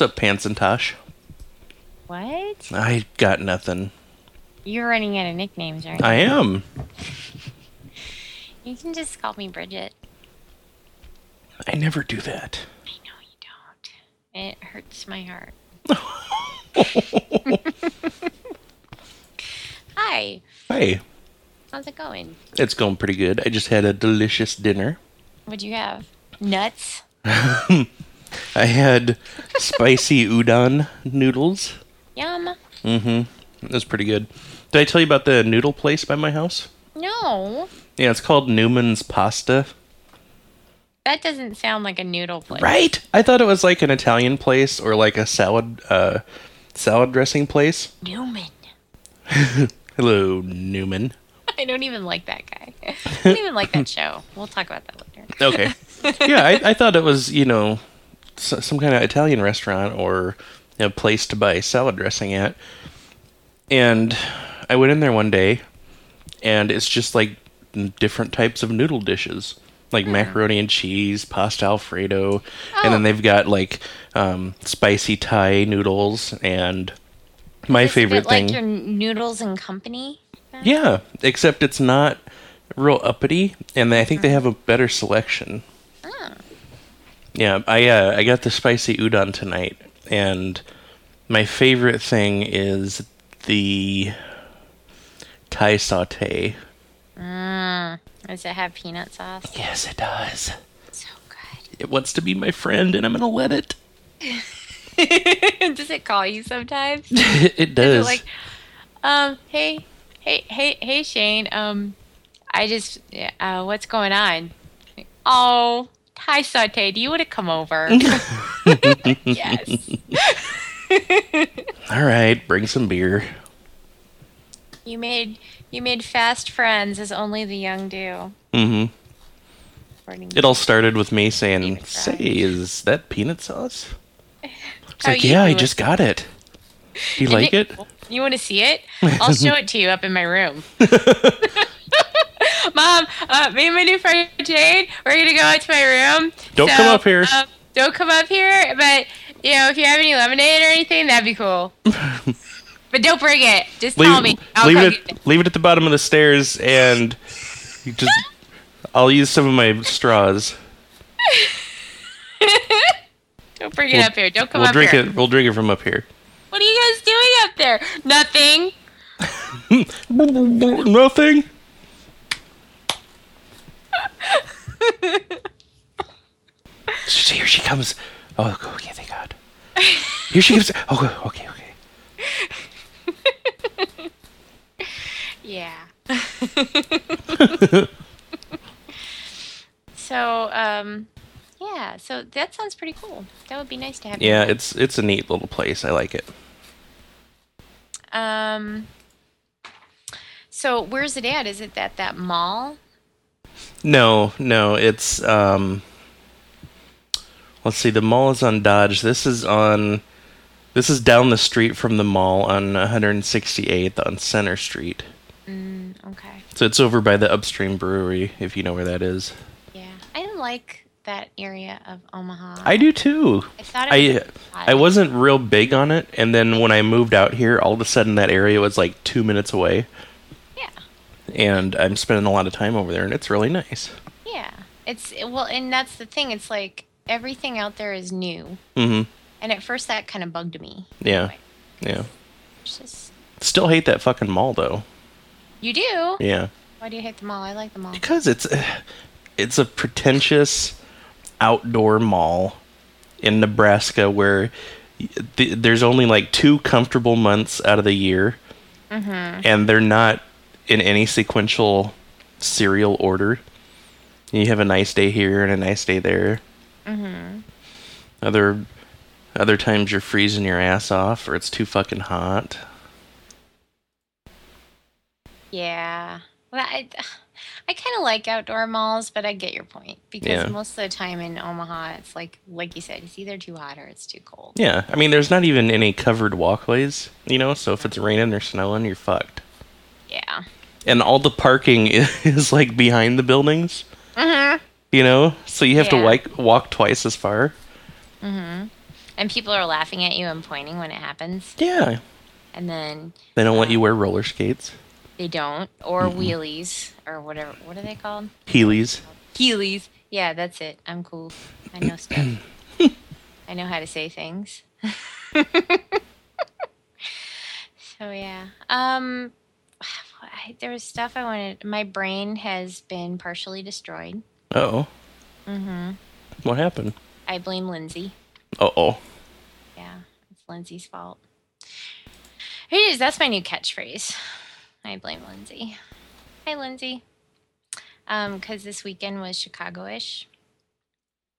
What's up, Pants and Tosh? What? I got nothing. You're running out of nicknames, aren't you? I am. You can just call me Bridget. I never do that. I know you don't. It hurts my heart. Hi. Hey, How's it going? it's going pretty good. I just had a delicious dinner. What'd you have? Nuts? I had spicy udon noodles. Yum. Mm-hmm. It was pretty good. Did I tell you about the noodle place by my house? No. Yeah, it's called Newman's Pasta. That doesn't sound like a noodle place. Right? I thought it was like an Italian place or like a salad uh salad dressing place. Newman. Hello, Newman. I don't even like that guy. I don't even like that show. We'll talk about that later. Okay. yeah, I, I thought it was, you know, some kind of Italian restaurant or you know, place to buy salad dressing at. And I went in there one day, and it's just like different types of noodle dishes, like macaroni and cheese, pasta alfredo, and then Oh. they've got like um, spicy Thai noodles and my It's a favorite thing. Like your noodles and company. Yeah, except it's not real uppity, and I think they have a better selection. Yeah, I uh, I got the spicy udon tonight, and my favorite thing is the Thai saute. Mm. Does it have peanut sauce? Yes, it does. So good. It wants to be my friend, and I'm gonna let it. Does it call you sometimes? it does. it like, um, hey, hey, hey, hey, Shane. Um, I just, uh, what's going on? Oh, hi, Saute. Do you want to come over? yes. All right, bring some beer. You made you made fast friends as only the young do. Mm-hmm. It all started with me saying, "Say, is that peanut sauce?" It's like, "Yeah, I just got it." Do you Isn't like it? cool? You want to see it? I'll show it to you up in my room. Mom, uh, me and my new friend Jade, we're gonna go out to my room. Don't come up here. Um, don't come up here, but you know, if you have any lemonade or anything, that'd be cool. but don't bring it. Just tell me. I'll leave it. At, leave it at the bottom of the stairs, and just. I'll use some of my straws. Don't bring it We'll- up here. Don't come we'll up drink here. it. We'll drink it from up here. What are you guys doing up there? Nothing. Nothing. So here she comes. Oh, okay, thank God. Here she comes. Oh, okay, okay. Yeah. so, um, yeah. So that sounds pretty cool. That would be nice to have. Yeah, it's it's a neat little place. I like it. Um. So where's it at? Is it at that mall? No, no, it's um let's see, the mall is on Dodge. This is on this is down the street from the mall on 168th on Center Street. Mm, okay. So it's over by the Upstream Brewery, if you know where that is. Yeah. I like that area of Omaha. I do too. I thought it was I I wasn't real big on it, and then when I moved out here, all of a sudden that area was like two minutes away. And I'm spending a lot of time over there, and it's really nice. Yeah. It's well, and that's the thing. It's like everything out there is new, hmm and at first that kind of bugged me. Yeah, Anyway, yeah. it's just Still hate that fucking mall though. you do. Yeah. Why do you hate the mall? I like the mall. Because it's it's a pretentious outdoor mall in Nebraska where th- there's only like two comfortable months out of the year, Mm-hmm. and they're not in any sequential serial order. You have a nice day here and a nice day there. Mm-hmm. Other other times you're freezing your ass off or it's too fucking hot. Yeah. Well, I, I kind of like outdoor malls, but I get your point because Yeah. most of the time in Omaha, it's like, like you said, it's either too hot or it's too cold. Yeah, I mean there's not even any covered walkways, you know, so if it's raining or snowing, you're fucked. Yeah. and all the parking is like behind the buildings, Mm-hmm. you know, so you have to like walk twice as far. Mm-hmm. And people are laughing at you and pointing when it happens. Yeah. And then They don't want you wear roller skates. they don't. Or wheelies. Or whatever. What are they called? Heelys. Heelys. Yeah, that's it. I'm cool. I know stuff. I know how to say things. so yeah. Um I, there was stuff I wanted my brain has been partially destroyed. Oh. Mhm. What happened? I blame Lindsay. Uh oh. Yeah, it's Lindsay's fault. It is. That's my new catchphrase. I blame Lindsay. Hi, Lindsay. Um, because this weekend was Chicago-ish,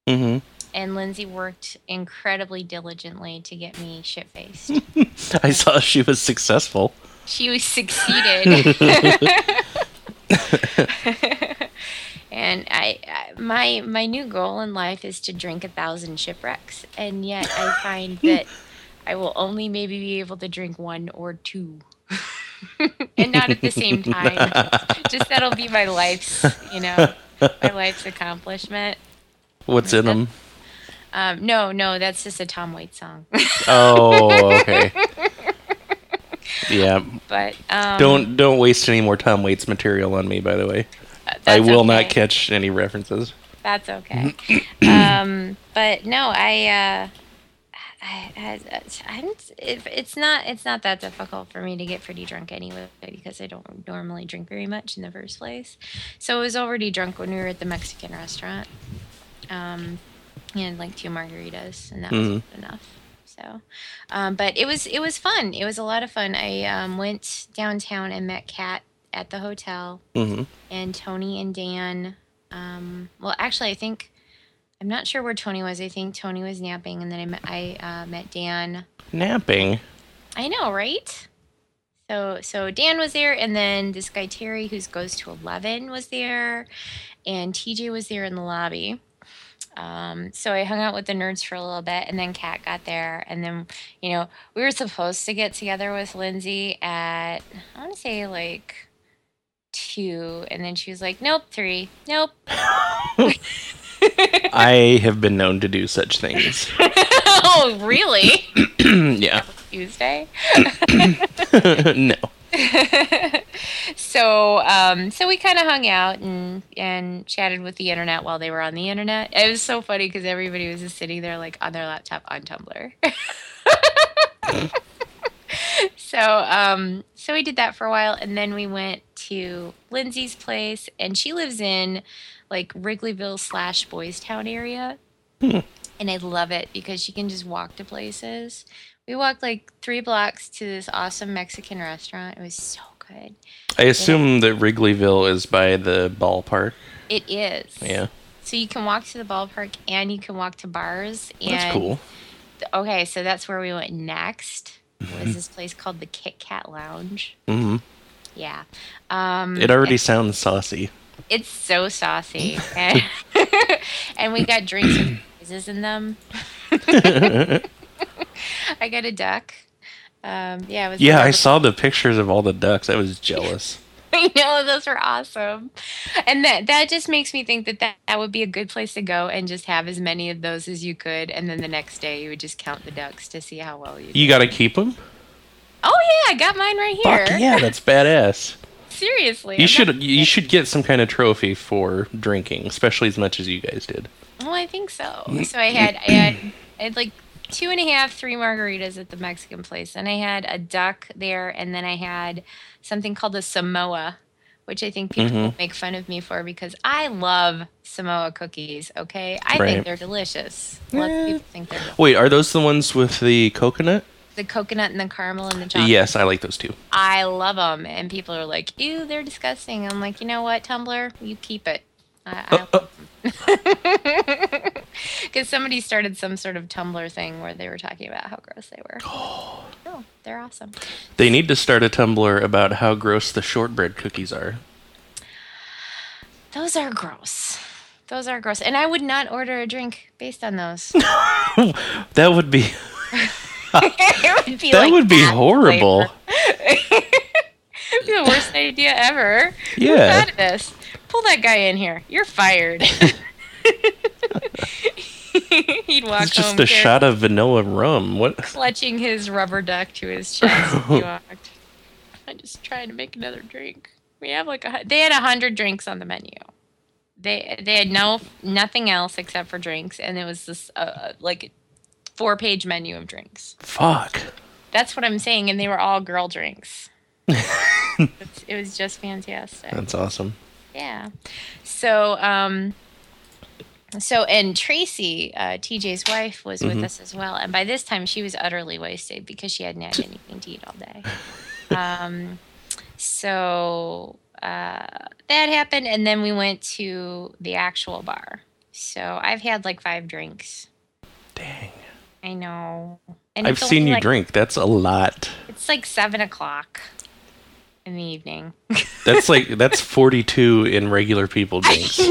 Mm-hmm. and Lindsay worked incredibly diligently to get me shit-faced. I saw she was successful. She was succeeded. and I, I, my my new goal in life is to drink a thousand shipwrecks, and yet I find that I will only maybe be able to drink one or two, and not at the same time. Just that'll be my life's, you know, my life's accomplishment. What's in them? Um, no, no, that's just a Tom Waits song. Oh, okay. Yeah. but um, Don't don't waste any more Tom Waits material on me, by the way. I that's will not catch any references. That's okay. um, but no, I, uh, I, I, I'm, it, it's not, it's not that difficult for me to get pretty drunk anyway because I don't normally drink very much in the first place. So I was already drunk when we were at the Mexican restaurant. Um, and like two margaritas, and that was Mhm. enough. So, um, but it was it was fun. It was a lot of fun. I um, went downtown and met Kat at the hotel hmm and Tony and Dan. Um, well, actually, I think I'm not sure where Tony was. I think Tony was napping, and then I met, I uh, met Dan. Napping. I know, right? So so Dan was there, and then this guy Terry, who goes to Eleven, was there, and TJ was there in the lobby. Um, so I hung out with the nerds for a little bit, and then Kat got there, and then you know we were supposed to get together with Lindsay at I want to say like two, and then she was like, "Nope, three, nope." I have been known to do such things. oh, really? yeah. Tuesday. no. so um so we kind of hung out and and chatted with the internet while they were on the internet. It was so funny because everybody was just sitting there like on their laptop on tumblr. So um so we did that for a while and then we went to lindsay's place and she lives in like wrigleyville slash boys town area. Hmm. and i love it because she can just walk to places we walked like three blocks to this awesome mexican restaurant it was so good I assume that Wrigleyville is by the ballpark. It is. Yeah. So you can walk to the ballpark and you can walk to bars. And That's cool. Okay, so that's where we went next. Was this place called the Kit Kat Lounge? Mm-hmm. Yeah. Um, It already sounds saucy. It's so saucy, and, and we got drinks with prizes in them. I got a duck. Um, yeah, it was Yeah, I saw the pictures of all the ducks. I was jealous. I know those are awesome, and that that just makes me think that, that that would be a good place to go and just have as many of those as you could, and then the next day you would just count the ducks to see how well you. You got to keep them? Oh yeah, I got mine right here. Fuck yeah, that's badass. Seriously, You I'm should not- you should get some kind of trophy for drinking, especially as much as you guys did. Oh, I think so. So I had I had I had like two and a half, three margaritas at the Mexican place, and I had a duck there, and then I had something called a Samoa, which I think people Mhm. make fun of me for because I love Samoa cookies. Okay, I Right. think they're delicious. Lots of people think they're Wait, are those the ones with the coconut? the coconut and the caramel and the chocolate. Yes, I like those too. I love them, and people are like, "Ew, they're disgusting." I'm like, you know what, Tumblr, you keep it. I, Uh, Because somebody started some sort of Tumblr thing where they were talking about how gross they were. oh, they're awesome. They need to start a Tumblr about how gross the shortbread cookies are. Those are gross. Those are gross. And I would not order a drink based on those. That would be would be that like would be horrible. flavor. It'd be the worst idea ever. Who Yeah. thought of this? Pull that guy in here. You're fired. He'd walk It's just a shot of vanilla rum. What? clutching his rubber duck to his chest. he walked. I just tried to make another drink. We have like a they had a hundred drinks on the menu. They they had no nothing else except for drinks, and it was this uh, like four page menu of drinks. Fuck. That's what I'm saying, and they were all girl drinks. It was just fantastic. That's awesome. Yeah. So, um, so and Tracy, uh, TJ's wife, was with us as well, and by this time she was utterly wasted because she hadn't had anything to eat all day. Um, so uh, that happened, and then we went to the actual bar. So I've had like five drinks. Dang. I know. And I've seen you like- drink. That's a lot. It's like seven o'clock in the evening. That's like that's 42 in regular people drinks. No,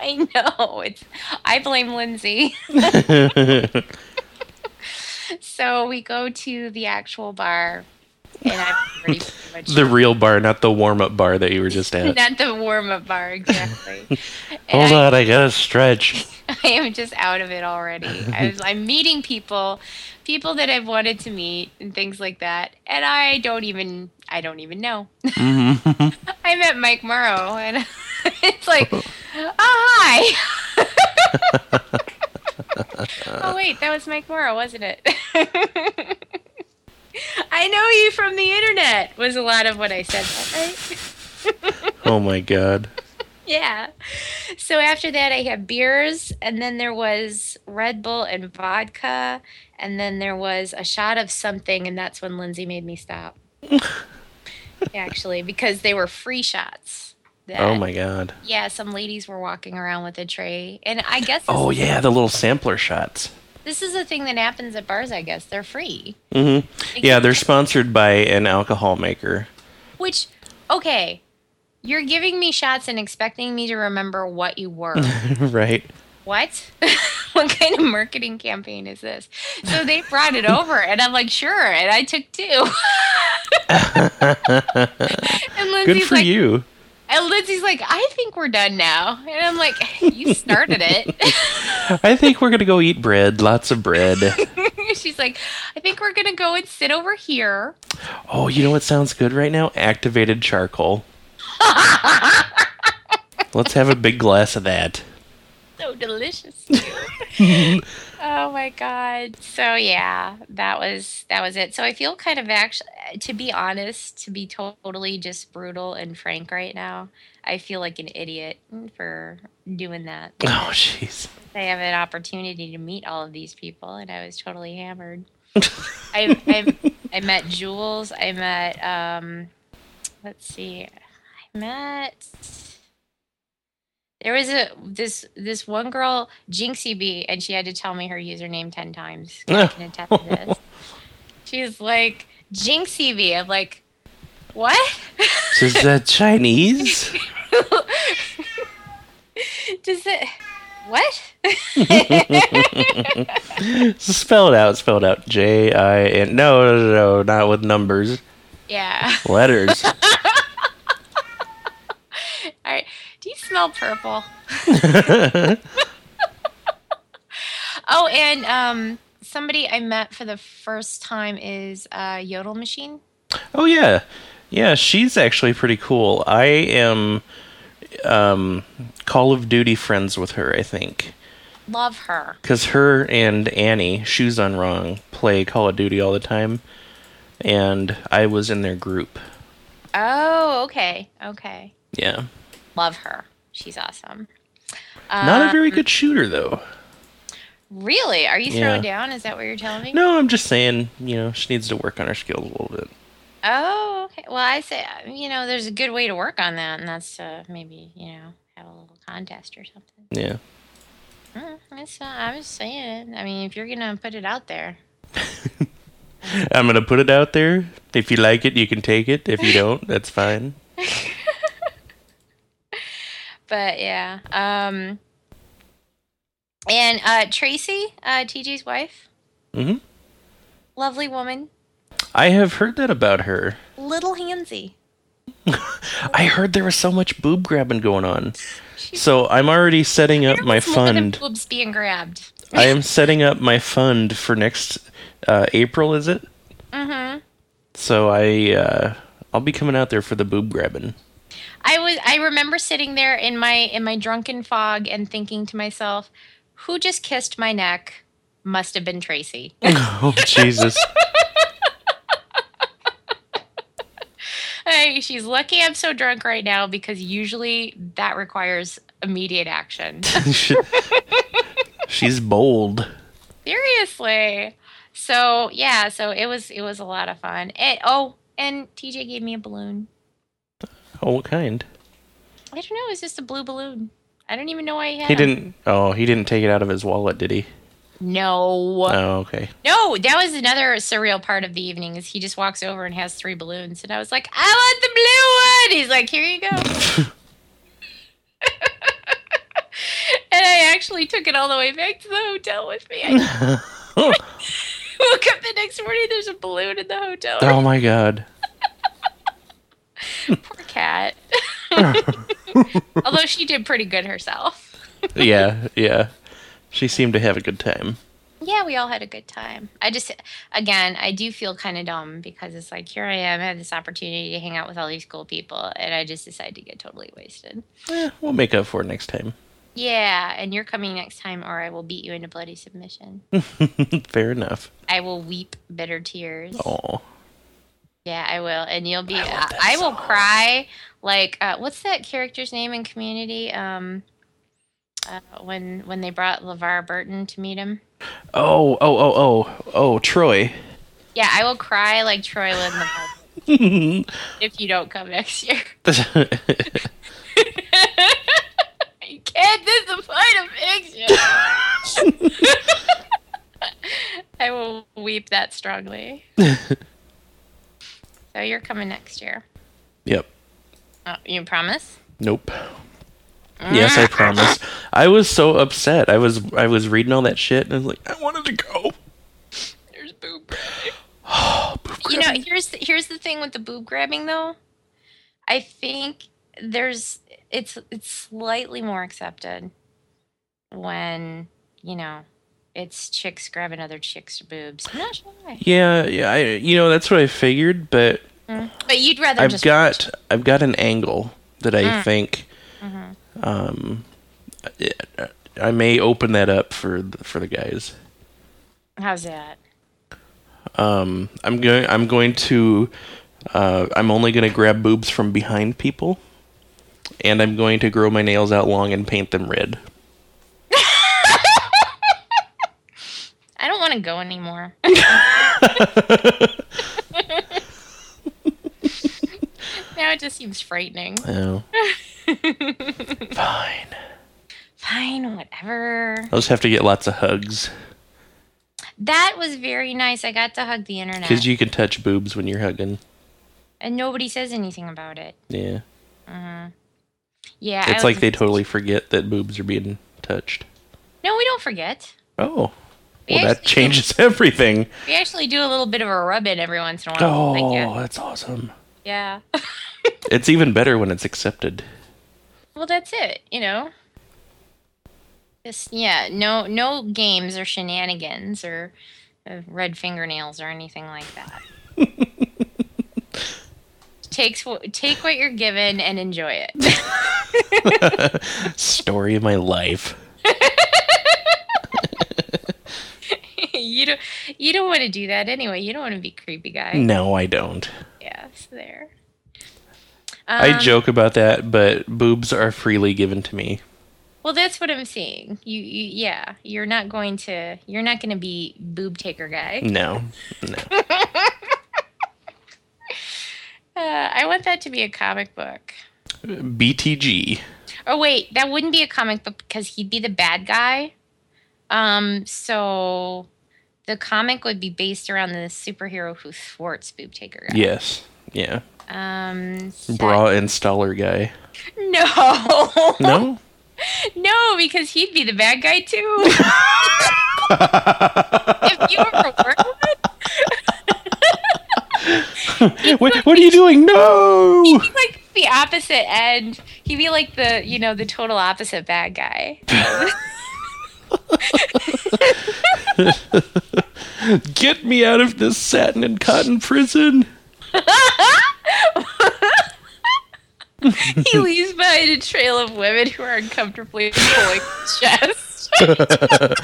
I know. It's I blame Lindsay. so we go to the actual bar, and I'm the real bar, not the warm-up bar that you were just at. not the warm up bar exactly. Hold I, on, I gotta stretch. I am just out of it already. I was, I'm meeting people, people that I've wanted to meet, and things like that, and I don't even I don't even know. Mhm. I met Mike Morrow, and it's like, oh hi. oh wait, that was Mike Morrow, wasn't it? I know you from the internet. Was a lot of what I said, right? oh my god. yeah. So after that, I had beers, and then there was Red Bull and vodka, and then there was a shot of something, and that's when Lindsay made me stop. Actually, because they were free shots. that- Oh my god. Yeah, some ladies were walking around with a tray, and I guess Oh yeah, the little sampler shots. this is a thing that happens at bars. I guess they're free. Mm-hmm. Yeah, they're sponsored by an alcohol maker. Which, okay, you're giving me shots and expecting me to remember what you were. right. What? what kind of marketing campaign is this? So they brought it over, and I'm like, sure, and I took two. and Good for like, you. and Lindsay's like, I think we're done now, and I'm like, you started it. I think we're gonna go eat bread. Lots of bread. She's like, I think we're gonna go and sit over here. Oh, you know what sounds good right now? Activated charcoal. Let's have a big glass of that. So delicious. oh my god. So yeah, that was that was it. So I feel kind of actually to be honest, to be totally just brutal and frank right now, I feel like an idiot for doing that. Oh, jeez. I have an opportunity to meet all of these people and I was totally hammered. I I I met Jules, I met um let's see. I met there was a this this one girl, Jinxie B, and she had to tell me her username ten times. I can attest to this. She's like Jinxie B. I'm like, what? Is that uh, Chinese? Does it? What? spell it out. Spell it out. J I N. No, no, no, no, not with numbers. yeah. Letters. All right. Smell purple? oh, and um, somebody I met for the first time is uh, Yodel Machine. oh yeah, yeah. She's actually pretty cool. I am um, Call of Duty friends with her. I think Love her. because her and Annie Shoes on Wrong play Call of Duty all the time, and I was in their group. Oh, okay. Okay. Yeah, Love her. She's awesome. not a Uh, very good shooter though. Really? Are you Yeah. down? Is that what you're telling me? No, I'm just saying. You know, she needs to work on her skills a little bit. Oh, okay. Well, I say, uh, you know, there's a good way to work on that, and that's to maybe, you know, have a little contest or something. Yeah. Mm, uh, I was saying. I mean, if you're gonna put it out there, I'm gonna put it out there. If you like it, you can take it. If you don't, that's fine. but yeah. Um, and uh, Tracy, uh, TJ's wife, hmm lovely woman, I have heard that about her. little handsy. I heard there was so much boob grabbing going on. So I'm already setting up my It's more than fund. boobs being grabbed. I am setting up my fund for next uh, April. Is it? Mm-hmm. So I uh, I'll be coming out there for the boob grabbing. I was I remember sitting there in my in my drunken fog and thinking to myself, who just kissed my neck? Must have been Tracy. oh Jesus! hey, she's lucky I'm so drunk right now because usually that requires immediate action. She's bold. Seriously. So yeah, so it was it was a lot of fun. It, oh, and TJ gave me a balloon. Oh, what kind? I don't know. It was just a blue balloon. I don't even know why he had. He didn't. Oh, he didn't take it out of his wallet, did he? No. Oh, okay. No, that was another surreal part of the evening. Is he just walks over and has three balloons, and I was like, "I want the blue one." He's like, "Here you go." and I actually took it all the way back to the hotel with me. I woke up the next morning. There's a balloon in the hotel. oh my God. Poor cat. Although she did pretty good herself. Yeah, yeah. She seemed to have a good time. Yeah, we all had a good time. I just, again, I do feel kind of dumb because it's like, here I am, I had this opportunity to hang out with all these cool people, and I just decided to get totally wasted. Eh, we'll make up for it next time. Yeah, and you're coming next time, or I will beat you into bloody submission. Fair enough. I will weep bitter tears. Oh, Yeah, I will, and you'll be. I that I will cry like uh, what's that character's name in Community? Um, uh, when when they brought LeVar Burton to meet him. oh, oh, oh, oh, oh, Troy. Yeah, I will cry like Troy Lynn if you don't come next year. You can't disappoint a picture. I will weep that strongly. So you're coming next year. yep. Oh, you promise? Nope. Yes, I promise. I was so upset. I was I was reading all that shit and I was like, I wanted to go. There's boob grabbing. Boob You know, here's the, here's the thing with the boob grabbing though. I think there's it's it's slightly more accepted when you know it's chicks grabbing other chicks' boobs. I'm not sure why, yeah, yeah. I, you know, that's what I figured, but but you'd rather I've just got I've got an angle that I Mm. think Mm-hmm. um I- I may open that up for the, for the guys. how's that? Um, I'm going. I'm going to. Uh, I'm only going to grab boobs from behind people, and I'm going to grow my nails out long and paint them red. I don't want to go anymore. now it just seems frightening. Oh, fine. Fine, whatever. I'll just have to get lots of hugs That was very nice. I got to hug the internet. because you can touch boobs when you're hugging. and nobody says anything about it. Yeah, mm-hmm. Yeah. I it's like they totally forget that boobs are being touched. No, we don't forget. Oh, We well, that changes everything. We actually do a little bit of a rub in every once in a while. Oh, Like, that's awesome. yeah. It's even better when it's accepted. well, that's it. You know. Just yeah, no, no games or shenanigans or uh, red fingernails or anything like that. Takes take what you're given and enjoy it. Story of my life. you don't you don't want to do that anyway. You don't want to be creepy guy. No, I don't. Yeah, it's there. I Um, joke about that, but boobs are freely given to me. Well, that's what I'm saying. You, you, yeah, you're not going to, you're not going to be boob taker guy. No, no. Uh, I want that to be a comic book. BTG. Oh wait, that wouldn't be a comic book because he'd be the bad guy. Um, so the comic would be based around the superhero who thwarts boob taker guy. Yes. Yeah. Um, so- Bra installer guy. No. No? No, because he'd be the bad guy too. if you ever were what, what are you doing? No! he'd be like the opposite end. He'd be like the, you know, the total opposite bad guy. Get me out of this satin and cotton prison. he leaves behind a trail of women who are uncomfortably pulling chest. oh,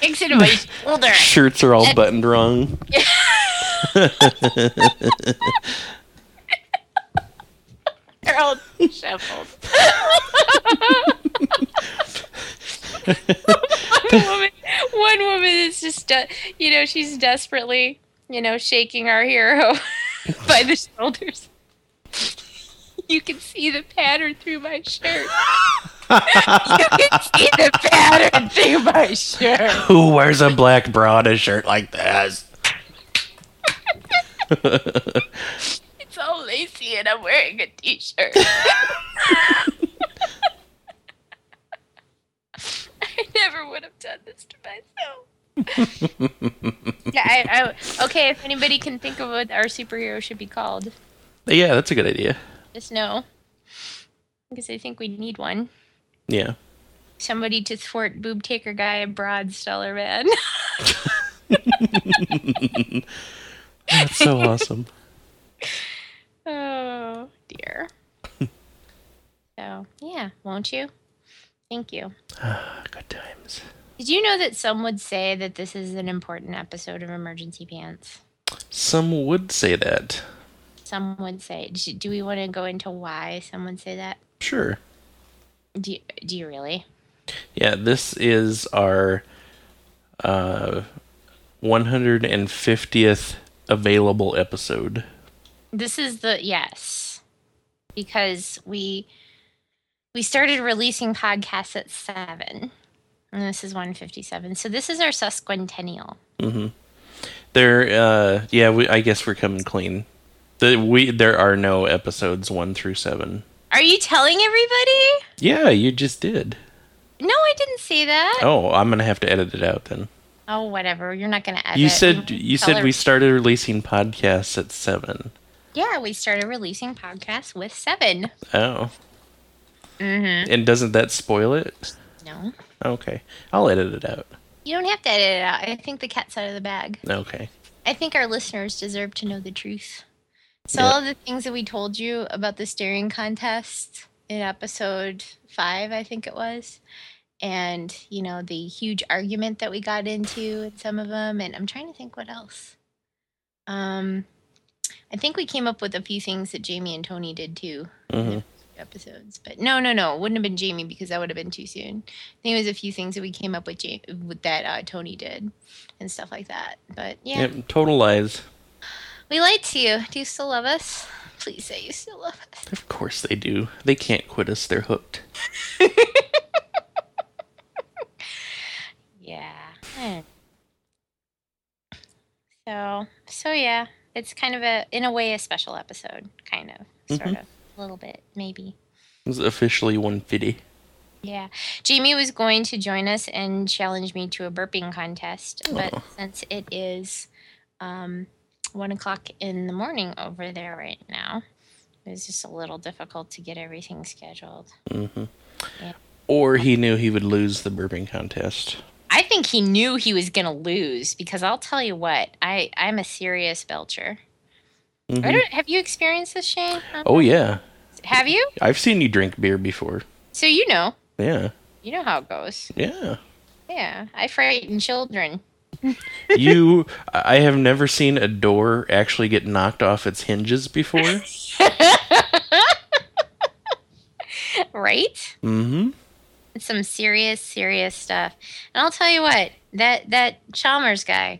digs into my shoulder. Shirts are all buttoned wrong. They're all shuffled. one woman, one woman is just, de- you know, she's desperately, you know, shaking our hero by the shoulders. You can see the pattern through my shirt. you can see the pattern through my shirt. Who wears a black bra and a shirt like this? It's all lacy and I'm wearing a t-shirt. I never would have done this to myself. yeah, I, I, okay, if anybody can think of what our superhero should be called, Yeah, that's a good idea. just know. Because I think we need one. Yeah. Somebody to thwart boob taker guy and bra installer man. That's so awesome. oh dear. so yeah, won't you? Thank you. Good times. Did you know that some would say that this is an important episode of Emergency Pants? Some would say that. Some would say. Do do we want to go into why someone say that? Sure. Do you, do you really? Yeah, this is our uh 150th available episode. This is the yes, because we we started releasing podcasts at seven, and this is one fifty seven. So this is our sesquicentennial. Mm-hmm. There uh yeah, we I guess we're coming clean. The we there are no episodes 1 through 7. Are you telling everybody? Yeah, you just did. No, I didn't say that. Oh, I'm going to have to edit it out then. Oh, whatever. You're not gonna edit. You said you said we started releasing podcasts at 7. Yeah, we started releasing podcasts with seven. Oh. Mm-hmm. And doesn't that spoil it? No, Okay. I'll edit it out. you don't have to edit it out. I think the cat's out of the bag. Okay. I think our listeners deserve to know the truth. So Yeah. all the things that we told you about the staring contest in episode five, I think it was, and you know the huge argument that we got into in some of them, and I'm trying to think what else. Um, I think we came up with a few things that Jamie and Tony did too. hmm episodes. But no, no, no, it wouldn't have been Jamie because that would have been too soon. I think it was a few things that we came up with, that uh, Tony did and stuff like that. But yeah, Yep, total lies. we lied to you. Do you still love us? Please say you still love us. Of course they do. They can't quit us. They're hooked. Yeah. Hmm. So, so yeah, it's kind of a, in a way, a special episode, kind of, sort Mhm. of, a little bit, maybe. It's officially 150. Yeah. Jamie was going to join us and challenge me to a burping contest, but Oh. since it is um, one o'clock in the morning over there right now, it was just a little difficult to get everything scheduled. Mm-hmm. Yeah. Or he knew he would lose the burping contest. I think he knew he was going to lose because I'll tell you what, I, I'm a serious belcher. Mhm. I don't, have you experienced this, Shane? Uh, Oh, yeah. Have you? I've seen you drink beer before. So you know. Yeah. You know how it goes. Yeah. Yeah. I frighten children. You, I have never seen a door actually get knocked off its hinges before. right? mm-hmm. It's some serious, serious stuff. And I'll tell you what, that that Chalmers guy,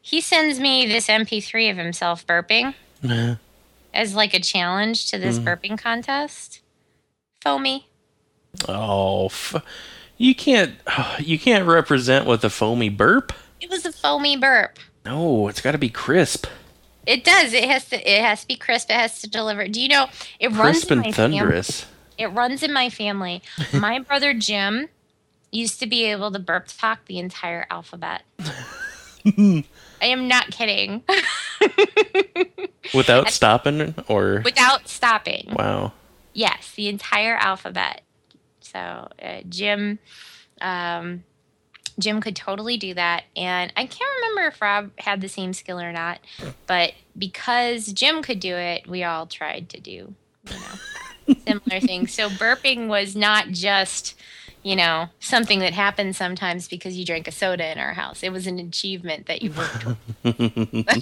he sends me this MP3 of himself burping as like a challenge to this Mhm. burping contest. Foamy. Oh, f- you can't, you can't represent with a foamy burp. It was a foamy burp. No, it's got to be crisp, It does. It has to. It has to be crisp. It has to deliver. Do you know? It runs crisp in and my family. thunderous. It runs in my family. My brother Jim used to be able to burp talk the entire alphabet. I am not kidding. Without stopping, or Without stopping. wow. Yes, the entire alphabet. So uh, Jim, um, Jim could totally do that. And I can't remember if Rob had the same skill or not, but because Jim could do it, we all tried to do, you know, similar things. So burping was not just, you know, something that happened sometimes because you drank a soda in our house. It was an achievement that you worked I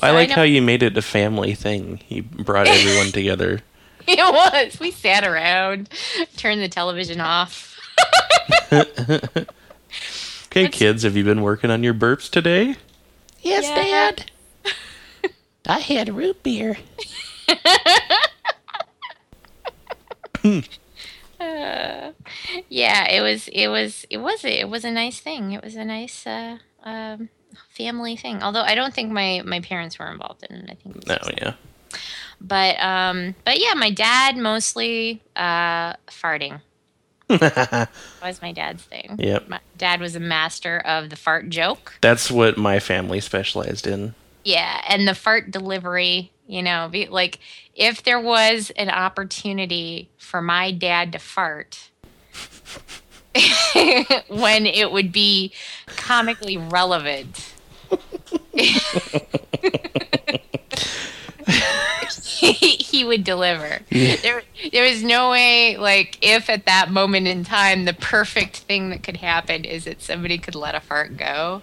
So I like know- how you made it a family thing. You brought everyone together. It was. We sat around, turned the television off. Okay, kids, have you been working on your burps today? Yes, Yeah. Dad. I had root beer. Yeah, it was. It was. It was. It was a nice thing. It was a nice uh, um, family thing. Although I don't think my my parents were involved in it. I think. No, yeah. But um, but yeah, my dad mostly uh, farting that was my dad's thing. Yep. My dad was a master of the fart joke. That's what my family specialized in. Yeah, and the fart delivery, you know, be, like if there was an opportunity for my dad to fart when it would be comically relevant. he, would deliver. There, there was no way, like, if at that moment in time, the perfect thing that could happen is that somebody could let a fart go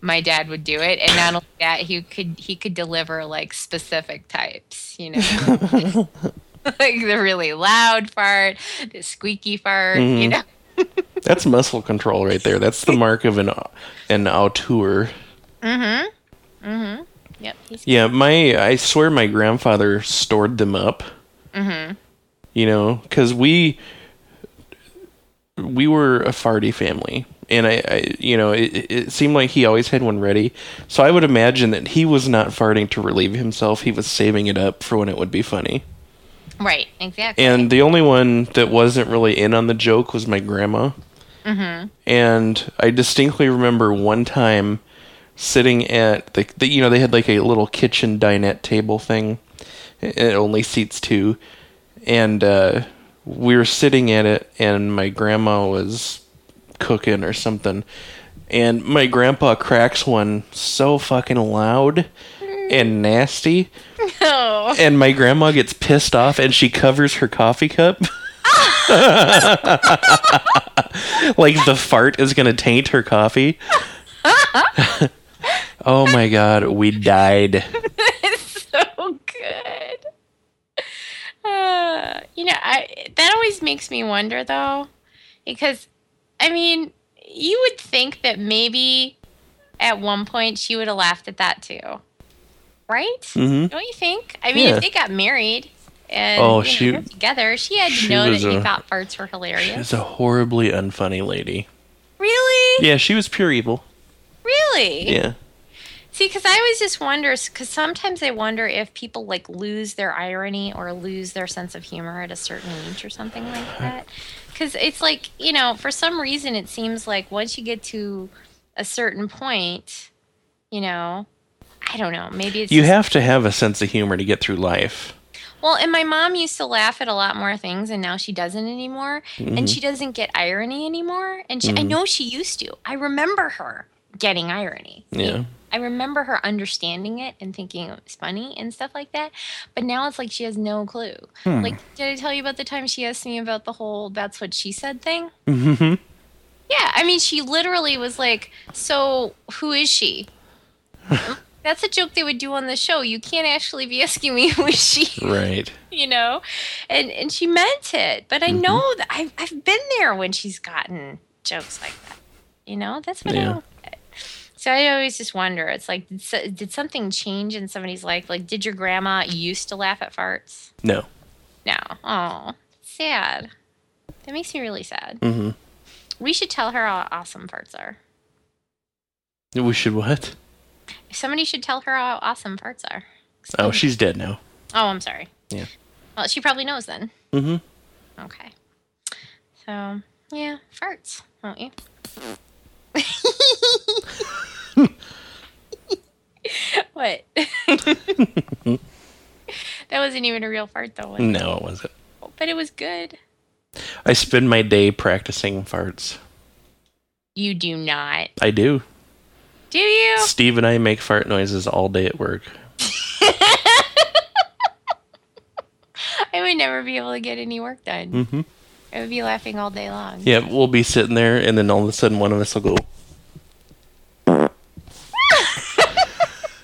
my dad would do it and not only that he could he could deliver like specific types you know like the really loud fart the squeaky fart you know That's muscle control right there. That's the mark of an an auteur. Mm-hmm. Mm-hmm. Yep Yeah, my I swear my grandfather stored them up. Mm-hmm. You know, because we we were a farty family, and I, I you know, it, it seemed like he always had one ready. So I would imagine that he was not farting to relieve himself; he was saving it up for when it would be funny. Right exactly And the only one that wasn't really in on the joke was my grandma. Mm-hmm. And I distinctly remember one time sitting at the, the, you know, they had like a little kitchen dinette table thing. It only seats two. And uh, we were sitting at it, and my grandma was cooking or something. And my grandpa cracks one so fucking loud and nasty oh and my grandma gets pissed off and she covers her coffee cup. like the fart is gonna taint her coffee. oh my god, we died. so good uh, you know i that always makes me wonder though because i mean you would think that maybe at one point she would have laughed at that too right Mm-hmm. don't you think i mean Yeah. if they got married and Oh, you she- together she had to know that a- thought farts were hilarious She's a horribly unfunny lady. really Yeah, she was pure evil. really Yeah. See, because I always just wonder, because sometimes I wonder if people like lose their irony or lose their sense of humor at a certain age or something like that. Because it's like, you know, for some reason, it seems like once you get to a certain point, you know, I don't know, maybe it's You just- have to have a sense of humor to get through life. well, and my mom used to laugh at a lot more things, and now she doesn't anymore. And mm-hmm. she doesn't get irony anymore. And she, I mm-hmm. know she used to. I remember her getting irony. Yeah. I remember her understanding it and thinking it was funny and stuff like that. But now it's like she has no clue. Hmm. Like, did I tell you about the time she asked me about the whole "that's what she said" thing? hmm Yeah, I mean, she literally was like, "So who is she?" That's a joke they would do on the show. You can't actually be asking me who is she, Right. you know, and and she meant it. But I know that I've I've been there when she's gotten jokes like that. You know, that's what I Yeah. don't get. So I always just wonder. It's like, did, so- did something change in somebody's life? Like, did your grandma used to laugh at farts? No. No. Oh, sad. That makes me really sad. Mm-hmm. We should tell her how awesome farts are. We should what? Somebody should tell her how awesome farts are. Oh, she's dead now. Oh, I'm sorry. Yeah. Well, she probably knows then. Mm-hmm. Okay. So, yeah, farts, won't you? what? that wasn't even a real fart, though. Was? No, it wasn't. But it was good. I spend my day practicing farts. You do not. I do. Do you? Steve and I make fart noises all day at work. I would never be able to get any work done. hmm I would be laughing all day long. Yeah, we'll be sitting there, and then all of a sudden, one of us will go.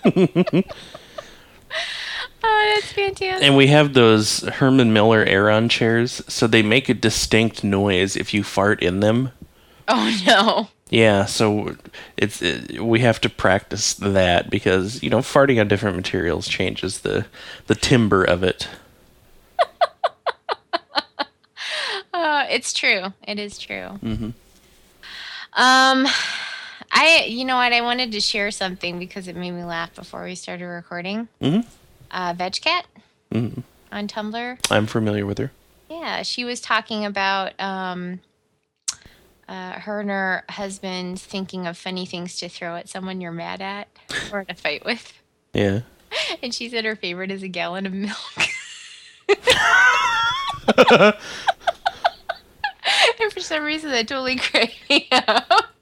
Oh, that's fantastic. And we have those Herman Miller Aeron chairs, so they make a distinct noise if you fart in them. Oh no. Yeah, so it's it, we have to practice that because you know farting on different materials changes the the timbre of it. Uh, it's true. It is true. Mhm. Um, I you know what? I wanted to share something because it made me laugh before we started recording. Mhm. Uh, VegCat Mhm. on Tumblr. I'm familiar with her. Yeah, she was talking about um, uh, her and her husband thinking of funny things to throw at someone you're mad at or in a fight with. Yeah. And she said her favorite is a gallon of milk. and for some reason, that totally cracked me up.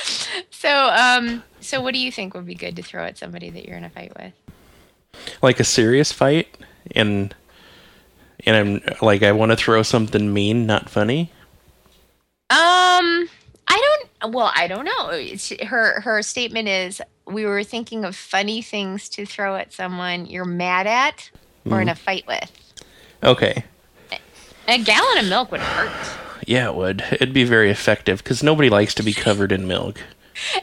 so, um, so what do you think would be good to throw at somebody that you're in a fight with? Like a serious fight, and and I'm like I want to throw something mean, not funny. Um, I don't. Well, I don't know. It's, her her statement is we were thinking of funny things to throw at someone you're mad at or in a fight with. Okay. A gallon of milk would hurt. Yeah, it would. It'd be very effective because nobody likes to be covered in milk.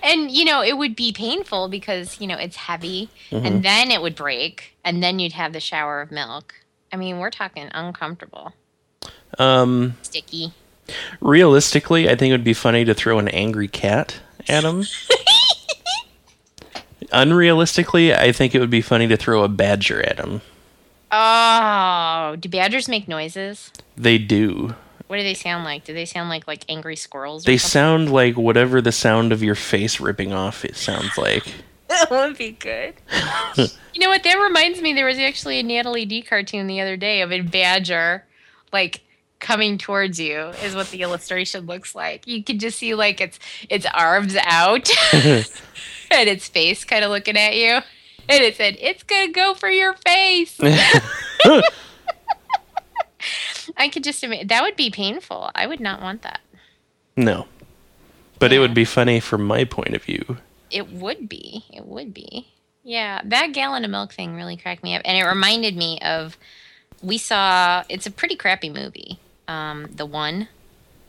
And you know, it would be painful because, you know, it's heavy and then it would break and then you'd have the shower of milk. I mean, we're talking uncomfortable, Um, sticky. Realistically, I think it would be funny to throw an angry cat at him. Unrealistically, I think it would be funny to throw a badger at him. Oh, do badgers make noises? They do. What do they sound like? Do they sound like like angry squirrels? They something? sound like whatever the sound of your face ripping off it sounds like. That would be good. you know what? That reminds me. There was actually a Natalie Dee cartoon the other day of a badger, like coming towards you. Is what the illustration looks like. You can just see like its its arms out and its face kind of looking at you, and it said, "It's gonna go for your face." I could just imagine that would be painful. I would not want that. no. But it would be funny from my point of view. It would be. It would be. Yeah, that gallon of milk thing really cracked me up, and it reminded me of we saw. It's a pretty crappy movie. Um, the one.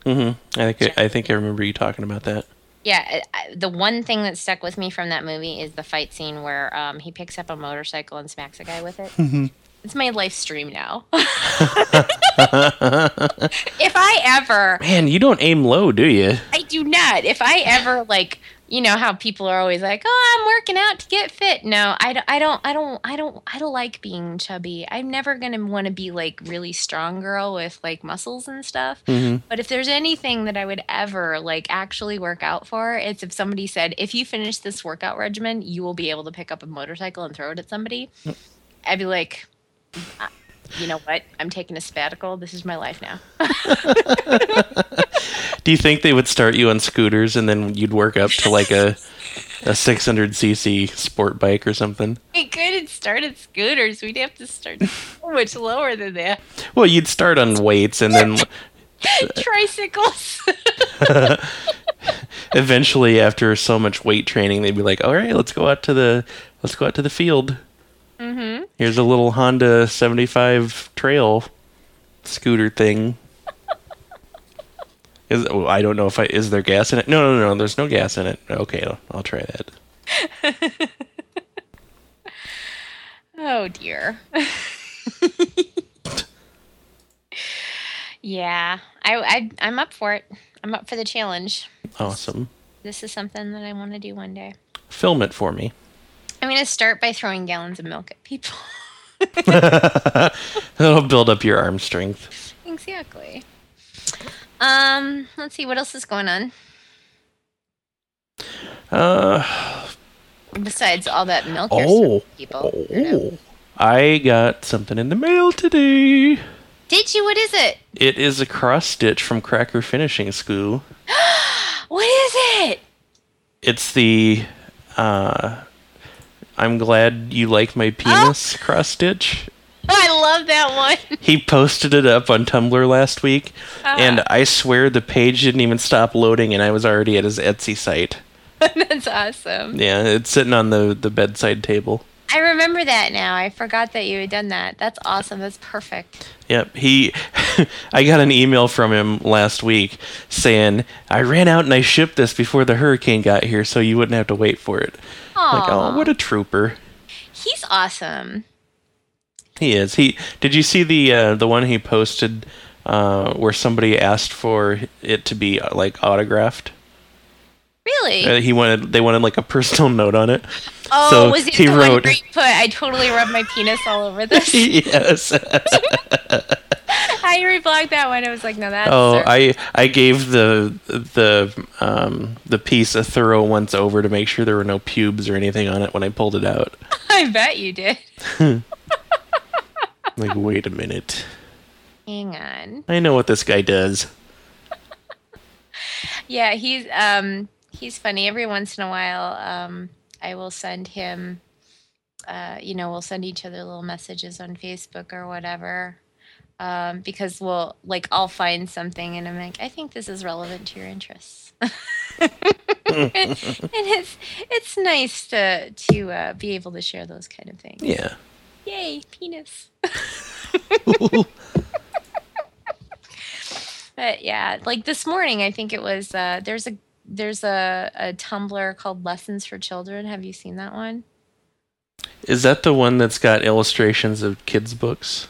Mm-hmm. I think I think I remember you talking about that. Yeah, I- I- the one thing that stuck with me from that movie is the fight scene where um, he picks up a motorcycle and smacks a guy with it. It's my life stream now. if I ever Man, you don't aim low, do you? I do not. If I ever like, you know how people are always like, "Oh, I'm working out to get fit." No, I don't. I don't. I don't. I don't. I don't like being chubby. I'm never gonna want to be like really strong girl with like muscles and stuff. Mhm. But if there's anything that I would ever like actually work out for, it's if somebody said, "If you finish this workout regimen, you will be able to pick up a motorcycle and throw it at somebody." I'd be like. "Uh, You know what? I'm taking a sabbatical. This is my life now. Do you think they would start you on scooters and then you'd work up to like a a 600cc sport bike or something? We couldn't start at scooters. We'd have to start so much lower than that. Well, you'd start on weights and then Tricycles. eventually after so much weight training they'd be like, "All right, let's go out to the let's go out to the field." Mm-hmm. Here's a little Honda 75 trail scooter thing. Is, oh, I don't know if I is there gas in it. No, no, no. There's no gas in it. Okay, I'll, I'll try that. Oh dear. yeah, I, I I'm up for it. I'm up for the challenge. Awesome. This is something that I want to do one day. Film it for me. I'm gonna start by throwing gallons of milk at people. That'll build up your arm strength. exactly. Um, let's see what else is going on Uh besides all that milk oh. people. Oh. I got something in the mail today. Did you? What is it? It is a cross stitch from Cracker Finishing School. What is it? It's the uh, I'm glad you like my oh. penis cross stitch. Oh, I love that one. He posted it up on Tumblr last week, uh-huh. and I swear the page didn't even stop loading, and I was already at his Etsy site. That's awesome. Yeah, it's sitting on the, the bedside table. I remember that now. I forgot that you had done that. That's awesome. That's perfect. Yep, he. I got an email from him last week saying I ran out and I shipped this before the hurricane got here, so you wouldn't have to wait for it. Like, oh, what a trooper! He's awesome. He is. He. Did you see the uh, the one he posted uh, where somebody asked for it to be uh, like autographed? Really? Uh, he wanted. They wanted like a personal note on it. oh, so was it he the one wrote- where you put, I totally rubbed my penis all over this? yes. I reblogged that one. I was like, no, that's. Oh. I I gave the the um the piece a thorough once over to make sure there were no pubes or anything on it when I pulled it out. I bet you did. Like, wait a minute. Hang on. I know what this guy does. Yeah, he's um he's funny. Every once in a while, um, I will send him. Uh, you know, we'll send each other little messages on Facebook or whatever. Um, because we'll like I'll find something and I'm like, I think this is relevant to your interests. and, and it's it's nice to to uh, be able to share those kind of things. Yeah. Yay, penis. But yeah, like this morning, I think it was. Uh, there's a there's a, a Tumblr called Lessons for Children. Have you seen that one? Is that the one that's got illustrations of kids' books?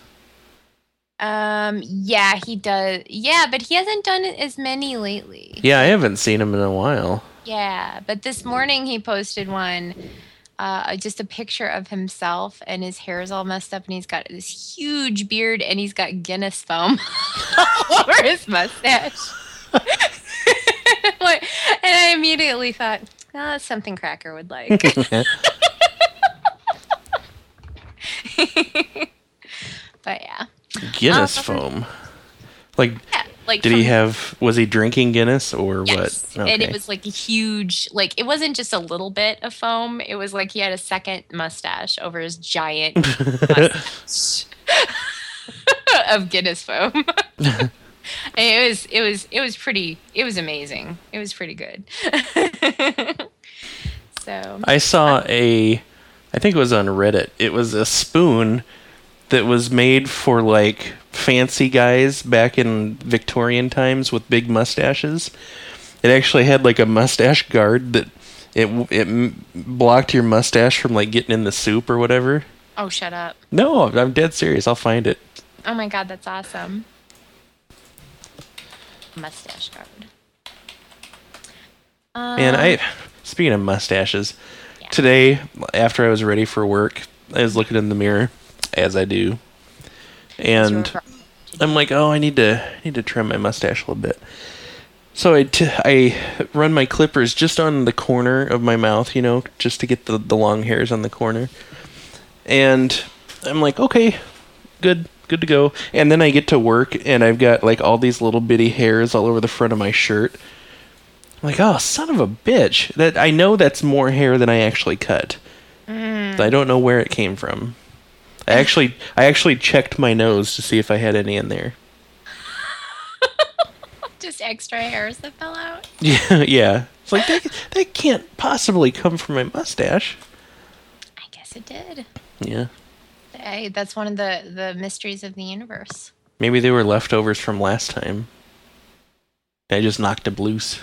Um, yeah, he does. Yeah, but he hasn't done as many lately. Yeah, I haven't seen him in a while. Yeah, but this morning he posted one, uh, just a picture of himself, and his hair is all messed up, and he's got this huge beard, and he's got Guinness foam over his mustache. And I immediately thought, oh, that's something Cracker would like. but yeah, Guinness Uh, foam. Like, yeah, like did he have? Was he drinking Guinness or Yes. what? And it was like a huge, like it wasn't just a little bit of foam. It was like he had a second mustache over his giant mustache of Guinness foam. it was, it was, it was pretty. It was amazing. It was pretty good. so I saw a, I think it was on Reddit. It was a spoon that was made for like fancy guys back in Victorian times with big mustaches. It actually had like a mustache guard that it it blocked your mustache from like getting in the soup or whatever. oh, shut up. No, I'm dead serious. I'll find it. Oh my god, that's awesome. Mustache guard. And Um, I, speaking of mustaches, Yeah. today after I was ready for work, I was looking in the mirror, as I do, and I'm like, oh, I need to I need to trim my mustache a little bit. So I, t- I run my clippers just on the corner of my mouth, you know, just to get the, the long hairs on the corner. And I'm like, okay, good, good to go. And then I get to work and I've got like all these little bitty hairs all over the front of my shirt. I'm like, oh, son of a bitch. That I know that's more hair than I actually cut. I don't know where it came from. I actually I actually checked my nose to see if I had any in there. just extra hairs that fell out. Yeah, yeah. It's like they they can't possibly come from my mustache. I guess it did. Yeah. I, that's one of the the mysteries of the universe. Maybe they were leftovers from last time. I just knocked them loose.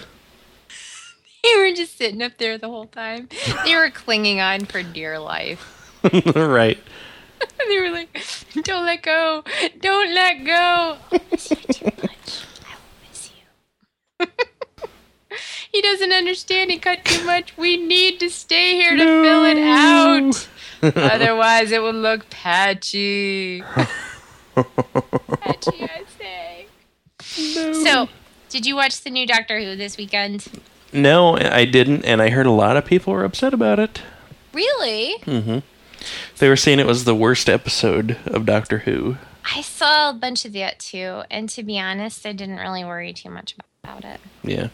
they were just sitting up there the whole time. They were clinging on for dear life. right. they were like, "Don't let go! Don't let go!" I miss you too much. I will miss you. he doesn't understand. He cut too much. We need to stay here to fill it out. Otherwise, it will look patchy. patchy, I say. So, did you watch the new Doctor Who this weekend? No, I didn't, and I heard a lot of people were upset about it. Really? Mm-hmm. They were saying it was the worst episode of Doctor Who. I saw a bunch of that too, and to be honest, I didn't really worry too much about it. Yeah.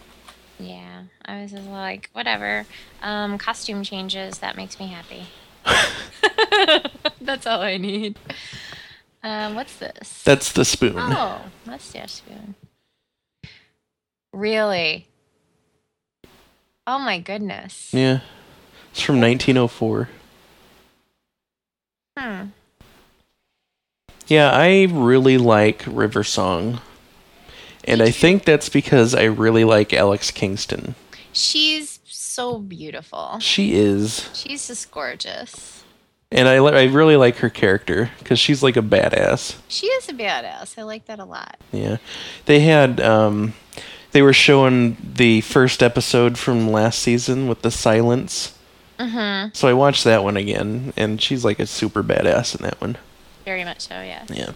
Yeah, I was just like, whatever. Um, costume changes, that makes me happy. That's all I need. Um, what's this? That's the spoon. Oh, mustache spoon. Really? Oh my goodness. Yeah. It's from 1904. Hmm. Yeah, I really like River Song. And I think that's because I really like Alex Kingston. She's so beautiful. She is. She's just gorgeous. And I, li- I really like her character because she's like a badass. She is a badass. I like that a lot. Yeah. They had, um, they were showing the first episode from last season with the silence. Mm-hmm. So I watched that one again, and she's like a super badass in that one. Very much so, yeah. Yeah.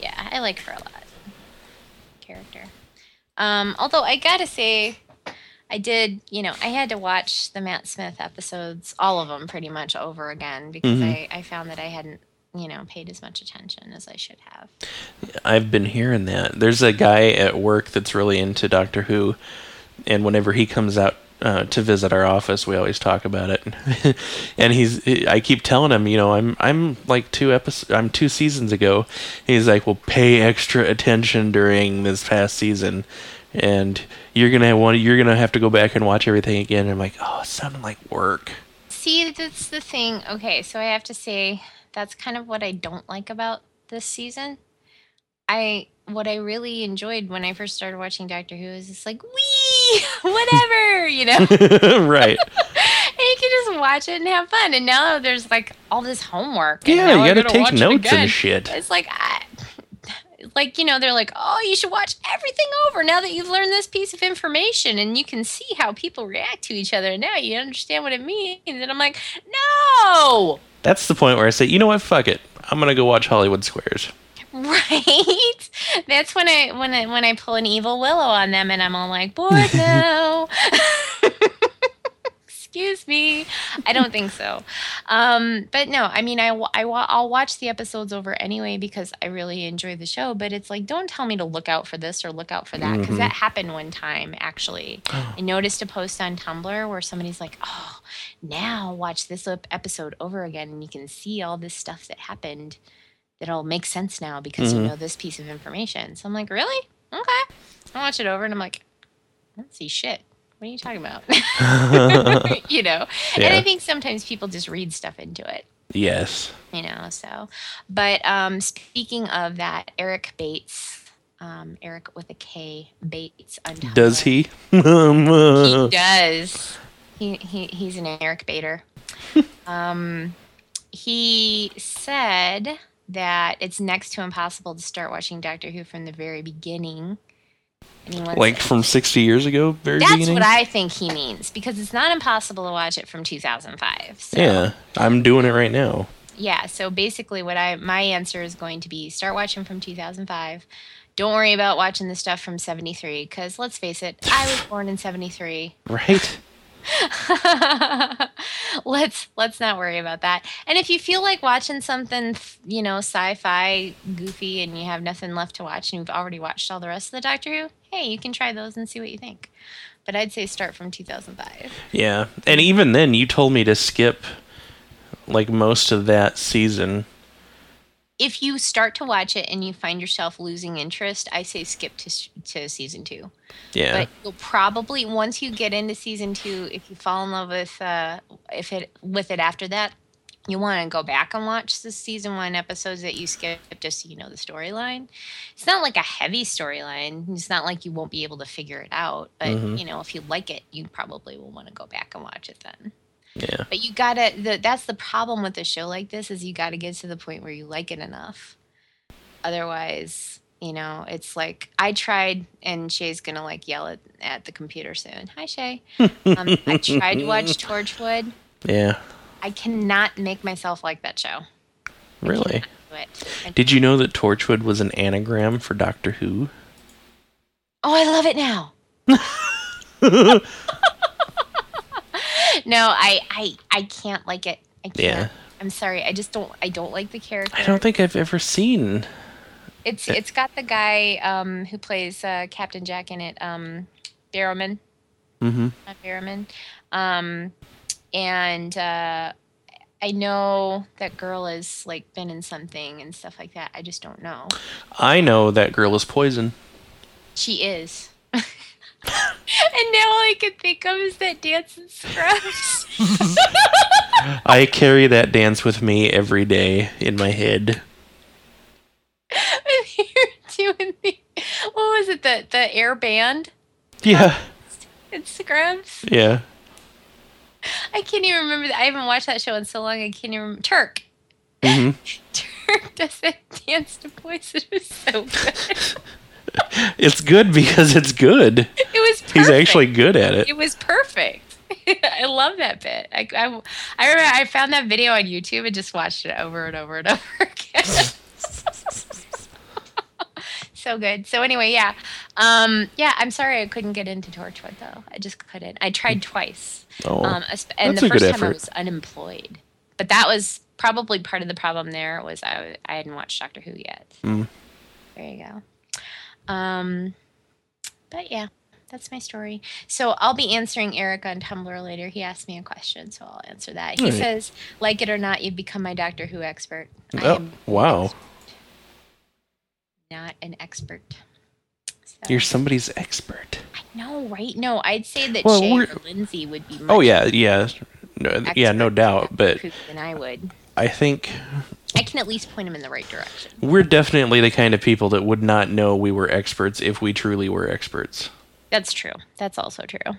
Yeah, I like her a lot. Character. Um, although I gotta say, I did, you know, I had to watch the Matt Smith episodes, all of them pretty much over again because Mhm. I, I found that I hadn't, you know, paid as much attention as I should have. I've been hearing that. There's a guy at work that's really into Doctor Who, and whenever he comes out uh, to visit our office, we always talk about it. and he's, I keep telling him, you know, I'm, I'm like two episodes, I'm two seasons ago. He's like, well, pay extra attention during this past season, and you're gonna want, you're gonna have to go back and watch everything again. And I'm like, oh, it sounded like work. See, that's the thing. Okay, so I have to say that's kind of what I don't like about this season. I what I really enjoyed when I first started watching Doctor Who is it's like wee whatever, you know. right. and you can just watch it and have fun. And now there's like all this homework. Yeah, you gotta gotta take notes and shit. It's like I, like you know they're like oh you should watch everything over now that you've learned this piece of information and you can see how people react to each other and now you understand what it means and i'm like no That's the point where I say, you know what, fuck it. I'm gonna go watch Hollywood Squares. Right? That's when i when i when i pull an evil willow on them and i'm all like bored now. Excuse me. I don't think so. Um but no i mean i, I, I'll watch the episodes over anyway because i really enjoy the show but it's like don't tell me to look out for this or look out for that because that happened one time actually. I noticed a post on tumblr where somebody's like oh now watch this episode over again and you can see all this stuff that happened that'll make sense now because you Mhm. know this piece of information. So i'm like really? Okay. I watch it over and i'm like i don't see shit. What are you talking about? You know? And i think sometimes people just read stuff into it. Yes. you know so. But um speaking of that eric bates um eric with a k bates Does he? he does. He, he he's an eric Bader. um he said that it's next to impossible to start watching doctor who from the very beginning like from 60 years ago, very that's beginning? what i think he means because it's not impossible to watch it from 2005 so yeah, I'm doing it right now. yeah so basically what i my answer is going to be start watching from 2005 don't worry about watching the stuff from 73 because let's face it i was born in 73 Right? let's let's not worry about that and if you feel like watching something you know sci-fi goofy and you have nothing left to watch and you've already watched all the rest of the doctor who hey you can try those and see what you think but i'd say start from 2005 Yeah. And even then, you told me to skip like most of that season. If you start to watch it and you find yourself losing interest, I say skip to to season two. Yeah. But you'll probably once you get into season two, if you fall in love with uh, if it with it after that, you want to go back and watch the season one episodes that you skipped just so you know the storyline. It's not like a heavy storyline. It's not like you won't be able to figure it out. But Mhm. you know, if you like it, you probably will want to go back and watch it then. Yeah. But you gotta. The, that's the problem with a show like this is you gotta get to the point where you like it enough. Otherwise, you know, it's like I tried, and Shay's gonna like yell at, at the computer soon. Hi, Shay. Um, I tried to watch Torchwood. Yeah. I cannot make myself like that show. Really? Do it. I- Did you know that Torchwood was an anagram for Doctor Who? oh, I love it now. no, I, I, I can't like it. I can't. Yeah. I'm sorry. I just don't. I don't like the character. I don't think I've ever seen. It's it's got the guy um, who plays uh, Captain Jack in it, um, Barrowman, Mm-hmm. not Barrowman, um, and uh, I know that girl has like been in something and stuff like that. I just don't know. I know that girl is poison. She is. and now all I can think of is that dance in Scrubs. I carry that dance with me every day in my head. You're doing the what was it the the air band Yeah, in Scrubs? yeah. I can't even remember. That. I haven't watched that show in so long. I can't even remember. Turk. hmm Turk does that dance to Poison. It was so good. It's good because it's good. It was. Perfect. He's actually good at it. It was perfect. I love that bit. I, I, I remember I found that video on YouTube and just watched it over and over and over again. so good. So anyway, yeah, um, yeah. I'm sorry I couldn't get into Torchwood though. I just couldn't. I tried twice. Oh, Um, and that's the a good first time I was unemployed, but that was probably part of the problem. There was I I hadn't watched Doctor Who yet. Mm. There you go. Um, but yeah, that's my story. So I'll be answering Eric on Tumblr later. He asked me a question, so I'll answer that. He Alright. says, "Like it or not, you've become my Doctor Who expert." Oh, wow. not an expert. So, You're somebody's expert. no, right? No, I'd say that Well, we're- or Lindsay would be. Oh yeah, yeah, no, yeah, no doubt. But than I would. I think I can at least point them in the right direction. we're definitely the kind of people that would not know we were experts if we truly were experts. That's true. That's also true.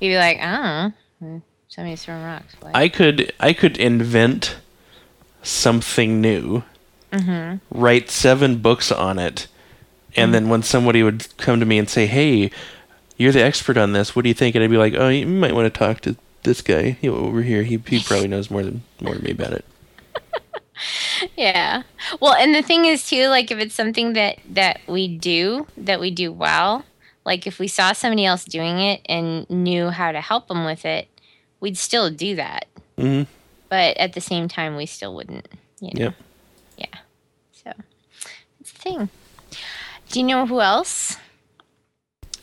We'd be like, don't know. Somebody's throwing rocks. What? I could I could invent something new, Mm-hmm. write seven books on it, and then when somebody would come to me and say, "Hey, you're the expert on this. What do you think?" and I'd be like, "Oh, you might want to talk to this guy over here. He he probably knows more than more than me about it." yeah. Well, and the thing is too, like if it's something that that we do that we do well, like if we saw somebody else doing it and knew how to help them with it, we'd still do that. hmm But at the same time, we still wouldn't. You know? Yep. Yeah. So it's the thing. Do you know who else?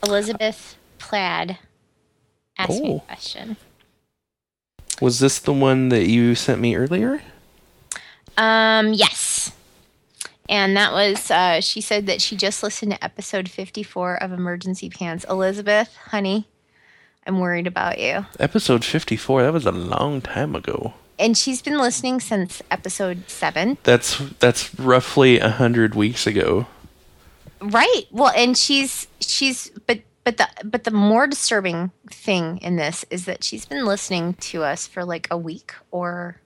Elizabeth Plaid asked me Oh. a question. Was this the one that you sent me earlier? Um, yes. And that was, uh, she said that she just listened to episode 54 of Emergency Pants. Elizabeth, honey, I'm worried about you. Episode 54. That was a long time ago. And she's been listening since episode seven. That's that's roughly a hundred weeks ago. Right. Well, and she's, she's, but, but the, but the more disturbing thing in this is that she's been listening to us for like a week or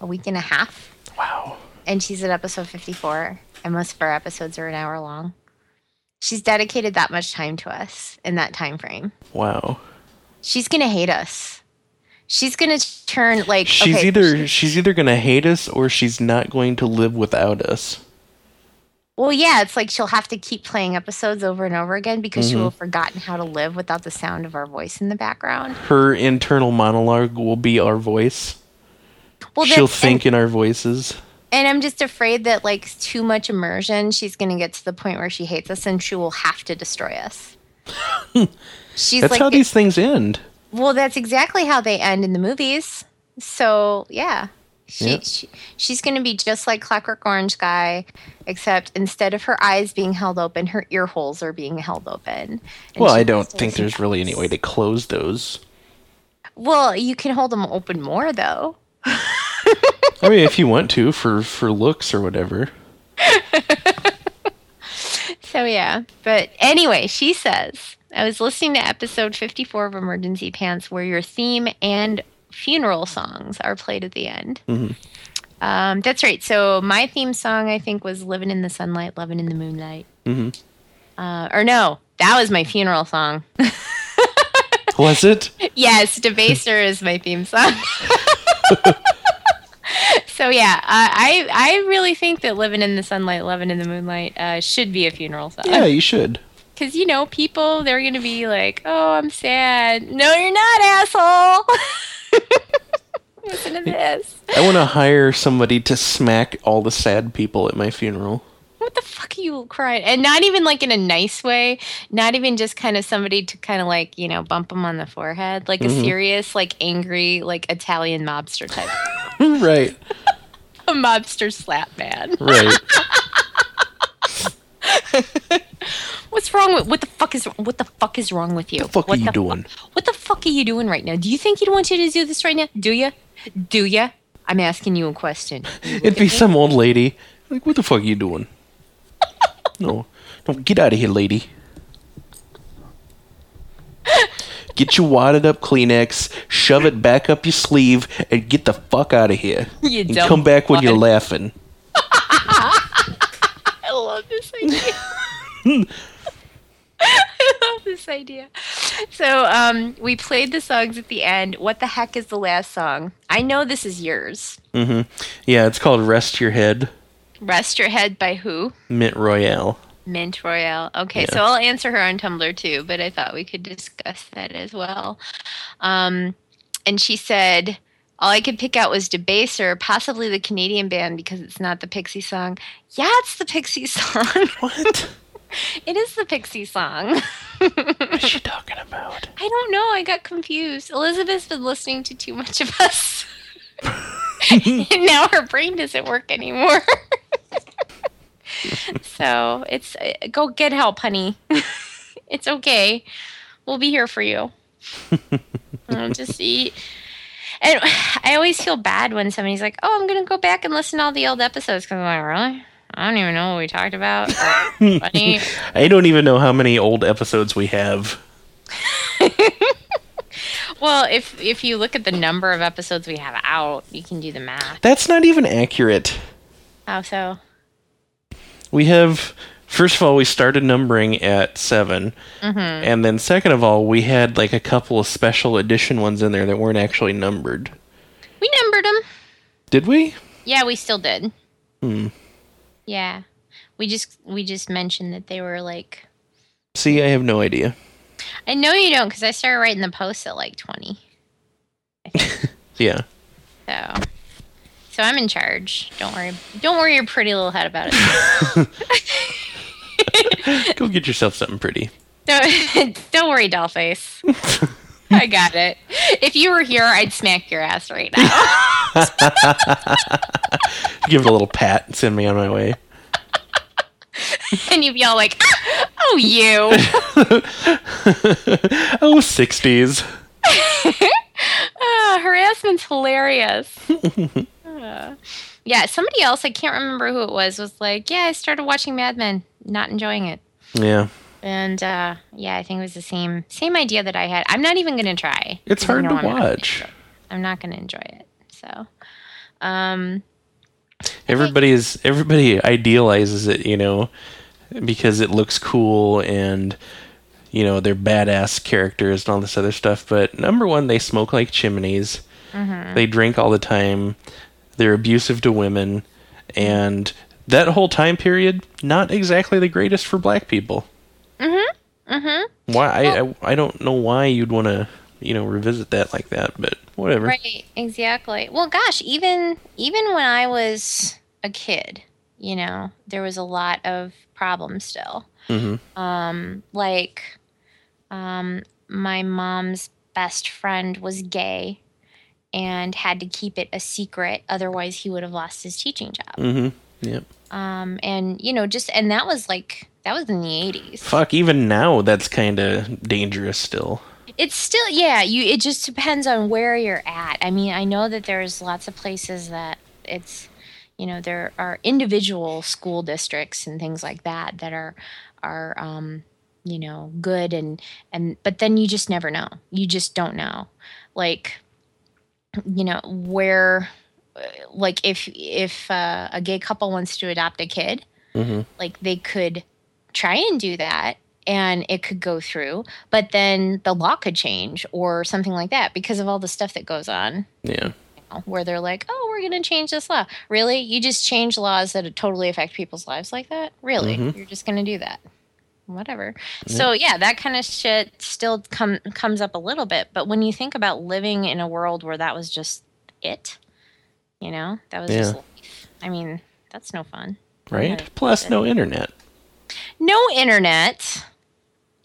a week and a half. Wow. and she's at episode 54 and most of our episodes are an hour long she's dedicated that much time to us in that time frame Wow. she's gonna hate us she's gonna turn like She's okay, either she's either gonna hate us or she's not going to live without us. well yeah it's like she'll have to keep playing episodes over and over again because she Mhm. will have forgotten how to live without the sound of our voice in the background Her internal monologue will be our voice. Well She'll think in our voices. and, and i'm just afraid that like too much immersion she's gonna get to the point where she hates us and she will have to destroy us she's That's like how these things end. Well, that's exactly how they end in the movies. So yeah, she, she she's going to be just like Clockwork Orange guy, except instead of her eyes being held open, her ear holes are being held open. Well, I don't think there's to really any way to close those. Well, you can hold them open more though. I mean, if you want to, for for looks or whatever. So yeah, but anyway, she says I was listening to episode 54 of Emergency Pants, where your theme and funeral songs are played at the end. Mhm. Um, that's right. So my theme song, I think, was "Living in the Sunlight, Loving in the Moonlight." hmm Uh, or no, that was my funeral song. Was it? yes, Debaser is my theme song. So yeah, uh, I I really think that "Living in the Sunlight, Loving in the Moonlight" uh, should be a funeral song. Yeah, you should. Because, you know, people, they're going to be like, oh, I'm sad. No, you're not, asshole. Listen to this. I want to hire somebody to smack all the sad people at my funeral. What the fuck are you crying? And not even like in a nice way. Not even just kind of somebody to kind of like you know bump them on the forehead, like a serious, like angry, like Italian mobster type, right. A mobster slap man. Right. What's wrong with what the fuck is what the fuck is wrong with you? What the fuck what are you doing? Fuck, what the fuck are you doing right now? Do you think you'd want you to do this right now? Do you? Do you? I'm asking you a question. It'd be some old lady. Like, what the fuck are you doing? no. No, get out of here, lady. Get your wadded up Kleenex, shove it back up your sleeve, and get the fuck out of here. You and come back when you're laughing. I love this idea. I love this idea. So, um, we played the songs at the end. What the heck is the last song? I know this is yours. Mm-hmm. Yeah, it's called Rest Your Head, Rest Your Head by who? Mint Royale. Mint Royale. Okay, Yeah. so I'll answer her on Tumblr too, but I thought we could discuss that as well. Um, and she said, all I could pick out was Debaser, possibly the Canadian band because it's not the Pixie song. Yeah, it's the Pixie song. What? it is the Pixie song. What's she talking about? I don't know. I got confused. Elizabeth's been listening to too much of us. and now her brain doesn't work anymore. so it's uh, go get help, honey. it's okay. We'll be here for you. Um, just eat. And I always feel bad when somebody's like, "Oh, I'm gonna go back and listen to all the old episodes." Because I'm like, really? I don't even know what we talked about. Funny. I don't even know how many old episodes we have. Well, if if you look at the number of episodes we have out, you can do the math. That's not even accurate. How so? We have, first of all, we started numbering at 7 and then second of all, we had like a couple of special edition ones in there that weren't actually numbered. We numbered them. Did we? Yeah, we still did. Hmm. Yeah, we just we just mentioned that they were like. See, I have no idea. I know you don't because I started writing the posts at like twenty. Yeah. So, so I'm in charge. Don't worry. Don't worry your pretty little head about it. Go get yourself something pretty. don't, don't worry, dollface. I got it. If you were here, I'd smack your ass right now. Give it a little pat and send me on my way. and you'd be all like, "Oh, you." Oh, 60s. Ah, harassment's hilarious. Ah. yeah, somebody else, I can't remember who it was, was like, Yeah, I started watching Mad Men, not enjoying it. Yeah. And uh, yeah, I think it was the same same idea that I had. I'm not even gonna try. It's hard to I'm watch. I'm not gonna enjoy it. So um Everybody is everybody idealizes it, you know, because it looks cool and you know they're badass characters and all this other stuff. But number one, they smoke like chimneys. They drink all the time. They're abusive to women, and that whole time period not exactly the greatest for black people. Mm-hmm. Mm-hmm. Why? I, I I don't know why you'd want to you know revisit that like that, but whatever. Right, exactly. Well, gosh, even even when I was a kid, you know, there was a lot of problems still. Mhm. Um, like, um, my mom's best friend was gay and had to keep it a secret, otherwise he would have lost his teaching job. Mm-hmm. Yep. Um, and you know, just and that was like that was in the eighties. Fuck. Even now, that's kind of dangerous still. It's still yeah, you it just depends on where you're at. I mean, I know that there's lots of places that it's you know, there are individual school districts and things like that that are are um you know, good and and but then you just never know. You just don't know. Like you know, where uh, like if if uh, a gay couple wants to adopt a kid, Mhm. like they could try and do that and it could go through but then the law could change or something like that because of all the stuff that goes on Yeah. you know, where they're like oh we're going to change this law really you just change laws that totally affect people's lives like that really Mhm. you're just going to do that whatever so yeah that kind of shit still come comes up a little bit but when you think about living in a world where that was just it. You know, that was Yeah. just life. I mean, that's no fun. Right? Right. Plus, no internet. No internet,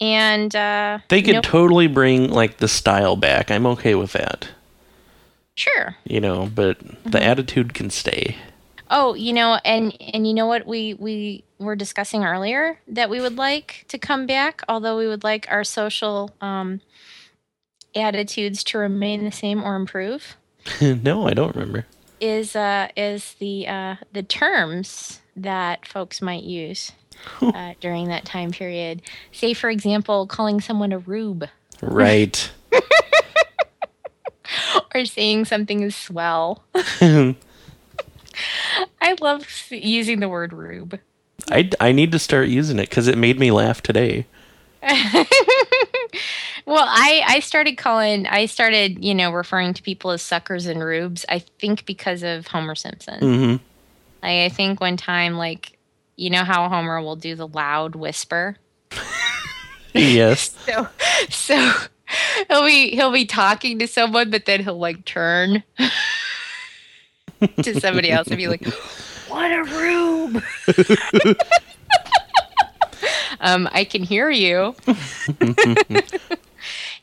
and uh, They could no- totally bring like the style back. I'm okay with that. sure. You know, but Mm-hmm. the attitude can stay. Oh, you know, and and you know what we we were discussing earlier that we would like to come back, although we would like our social um, attitudes to remain the same or improve. no, I don't remember. Is uh is the uh the terms that folks might use uh, during that time period? Say, for example, calling someone a rube Right. or saying something is swell. I love using the word rube. I, I need to start using it because it made me laugh today. Well, I I started calling I started, you know, referring to people as suckers and rubes. I think because of Homer Simpson. hmm Like, I think one time like you know how Homer will do the loud whisper. Yes. So so he'll be he'll be talking to someone but then he'll like turn to somebody else and be like, "What a room! um I can hear you.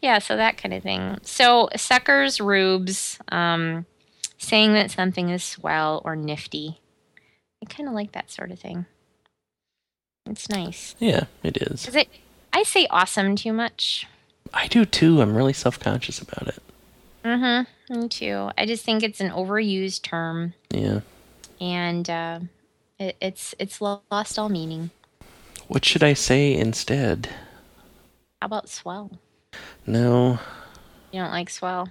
yeah, so that kind of thing. So suckers, rubes, um, saying that something is swell or nifty. I kind of like that sort of thing. It's nice. Yeah, it is. Is it? I say awesome too much. I do too. I'm really self conscious about it. Mm-hmm. Me too. I just think it's an overused term, Yeah. And uh, it, it's it's lost all meaning. What should I say instead? How about swell? No, You don't like swell?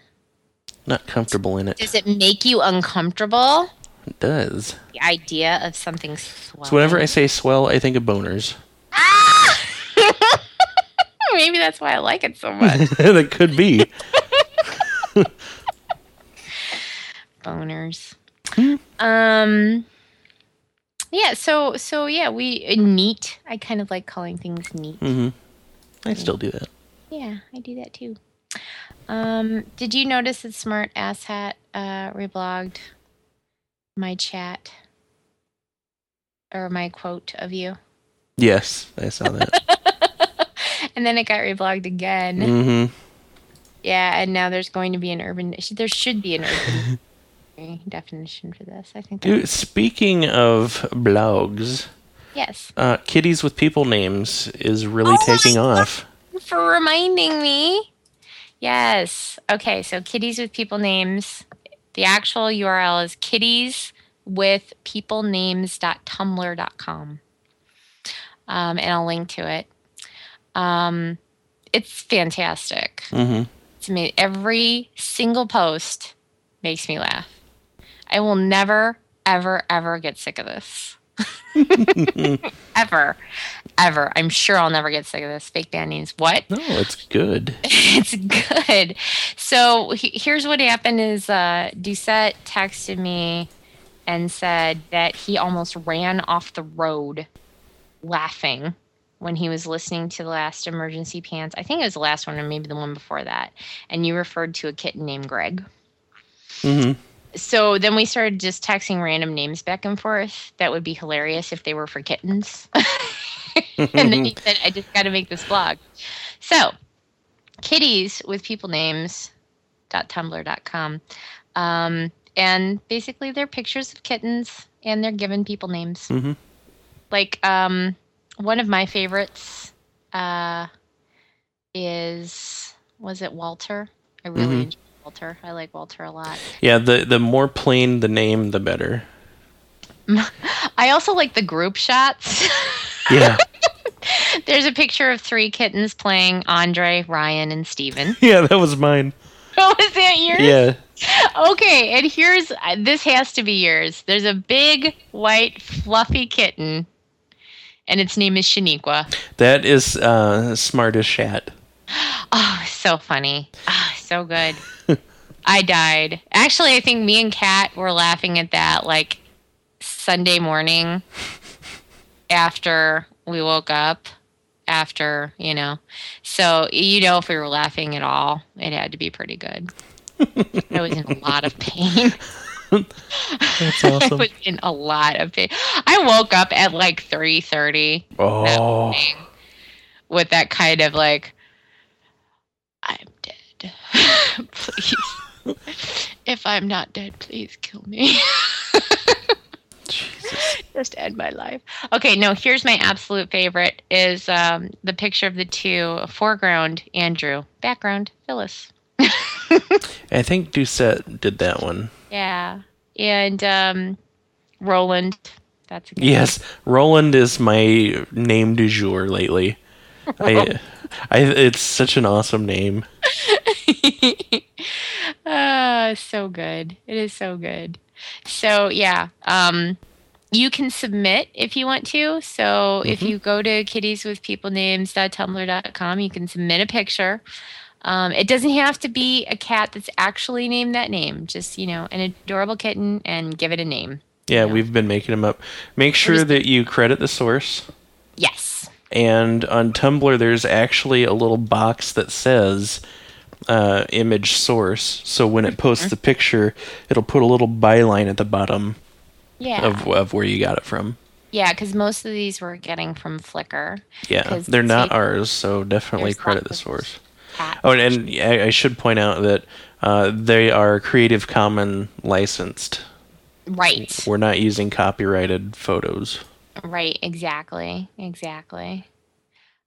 not comfortable in it. Does it make you uncomfortable? It does. The idea of something swell. So whenever I say swell, I think of boners. Ah! Maybe that's why I like it so much. that could be. boners. Um. Yeah. So so yeah, we uh, neat. I kind of like calling things neat. hmm I still do that. Yeah, I do that too. Um. Did you notice that Smart Ass Hat uh, reblogged my chat or my quote of you, Yes, I saw that. and then it got reblogged again. hmm Yeah, and now there's going to be an urban. There should be an urban definition for this. I think. Dude, speaking of blogs, yes. uh, kitties with people names is really Oh taking off. for reminding me. Yes. Okay, so kitties with people names. The actual URL is kitties with people names.tumblr.com. Um, and I'll link to it. Um, it's fantastic. hmm It's made every single post makes me laugh. I will never, ever, ever get sick of this. ever, ever. I'm sure I'll never get sick of this. Fake band names. What? No, it's good. it's good. So he- here's what happened: is uh, Doucette texted me and said that he almost ran off the road laughing when he was listening to the last emergency pants. I think it was the last one, or maybe the one before that. And you referred to a kitten named Greg. hmm So then we started just texting random names back and forth. That would be hilarious if they were for kittens. and then he said, I just got to make this blog. So, kitties with people names tumblr.com um, and basically they're pictures of kittens and they're given people names Mhm. like um, one of my favorites uh, is was it walter i really Mhm. enjoy walter i like walter a lot Yeah, the the more plain the name, the better. i also like the group shots Yeah, there's a picture of three kittens playing andre ryan and steven yeah, that was mine. oh is that yours Yeah, Okay, and here's uh, this has to be yours. There's a big white fluffy kitten, and its name is Shaniqua. that is uh, smart as. Oh, so funny. Ah, so good. I died. Actually, I think me and Kat were laughing at that like Sunday morning after we woke up. After, you know. So, you know, if we were laughing at all, it had to be pretty good. I was in a lot of pain. That's awesome. I was in a lot of pain. I woke up at like 3:30 that Oh, morning with that kind of like dead. please. if I'm not dead, please kill me. Jesus. Just end my life. Okay, no, here's my absolute favorite is um, the picture of the two foreground Andrew, background Phyllis. I think Doucette did that one. Yeah. And um, Roland. That's a good Yes, Roland is my name du jour lately. I, I, it's such an awesome name. Ah, so good. It is so good. So yeah, um, you can submit if you want to. So if you go to kittieswithpeoplenames.tumblr.com, you can submit a picture. Um, it doesn't have to be a cat that's actually named that name. Just you know, an adorable kitten, and give it a name. Yeah, Yeah. we've been making them up. Make sure just- that you credit the source. Yes. And on Tumblr, there's actually a little box that says uh, image source. So when it posts the picture, it'll put a little byline at the bottom Yeah. of, of where you got it from. yeah, because most of these we're getting from Flickr. Yeah, they're not ours, so definitely credit the source. Oh, and, and I I should point out that uh, they are Creative Common licensed. Right. We're not using copyrighted photos. Right, exactly. Exactly.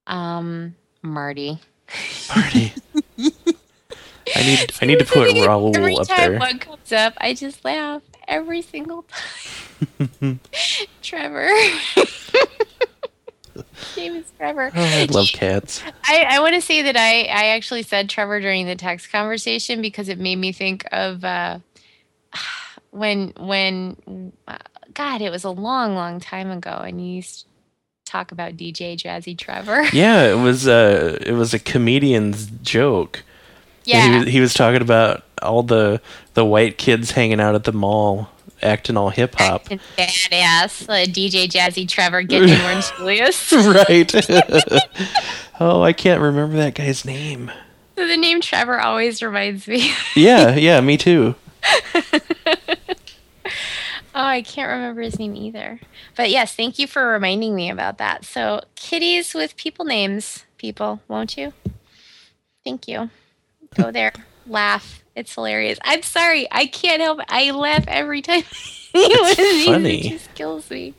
Um Marty. Marty. I need I need to put Raoul Every up time there. one comes up, I just laugh every single time. Trevor. name is Trevor. Oh, I love cats. I, I want to say that I, I actually said Trevor during the text conversation because it made me think of uh, when when uh, God it was a long long time ago and you used to talk about DJ Jazzy Trevor. Yeah, it was uh it was a comedian's joke. Yeah, He was, he was talking about all the the white kids hanging out at the mall acting all hip hop. Badass uh, DJ Jazzy Trevor getting Orange Julius. right. oh, I can't remember that guy's name. The name Trevor always reminds me. Yeah, yeah, me too. Oh, I can't remember his name either. But yes, thank you for reminding me about that. So, kitties with people names, people, won't you? Thank you. Go there, laugh. It's hilarious. I'm sorry, I can't help it. I laugh every time. It's It funny. just kills me.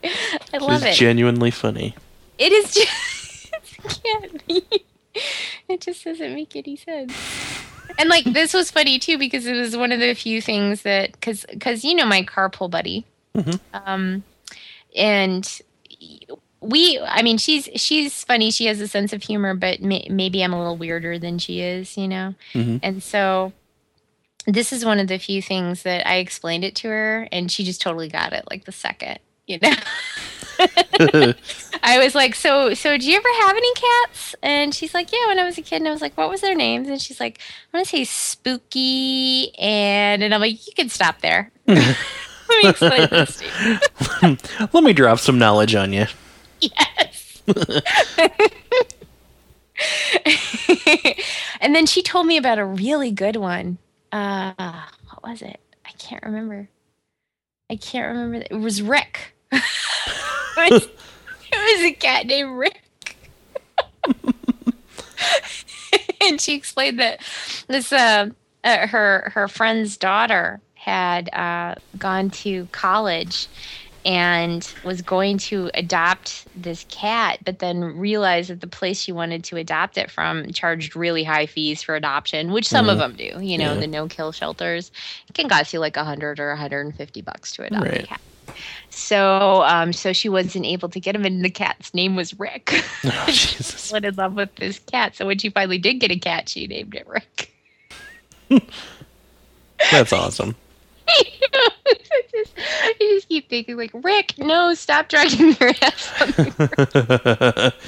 I love it. genuinely funny. it is just it can't be. It just doesn't make any sense. And like this was funny too because it was one of the few things that because because you know my carpool buddy, Mhm. um, and we I mean she's she's funny she has a sense of humor but may, maybe I'm a little weirder than she is you know Mhm. and so this is one of the few things that I explained it to her and she just totally got it like the second you know I was like, so, so, do you ever have any cats? And she's like, yeah, when I was a kid. And I was like, what was their names? And she's like, I want to say Spooky. And, and I'm like, you can stop there. Let me explain this to you. Let me drop some knowledge on you. Yes. and then she told me about a really good one. Uh, what was it? I can't remember. I can't remember. It was Rick. it, was, it was a cat named Rick. and she explained that this uh, uh, her her friend's daughter had uh, gone to college and was going to adopt this cat, but then realized that the place she wanted to adopt it from charged really high fees for adoption, which some of them do. You know, Yeah. the no-kill shelters it can cost you like a hundred or 150 bucks to adopt a Right. cat. So, um, so she wasn't able to get him, and the cat's name was Rick. Oh, Jesus. Fell in love with this cat. So when she finally did get a cat, she named it Rick. That's awesome. I just, I just keep thinking like, Rick, no, stop dragging your ass on the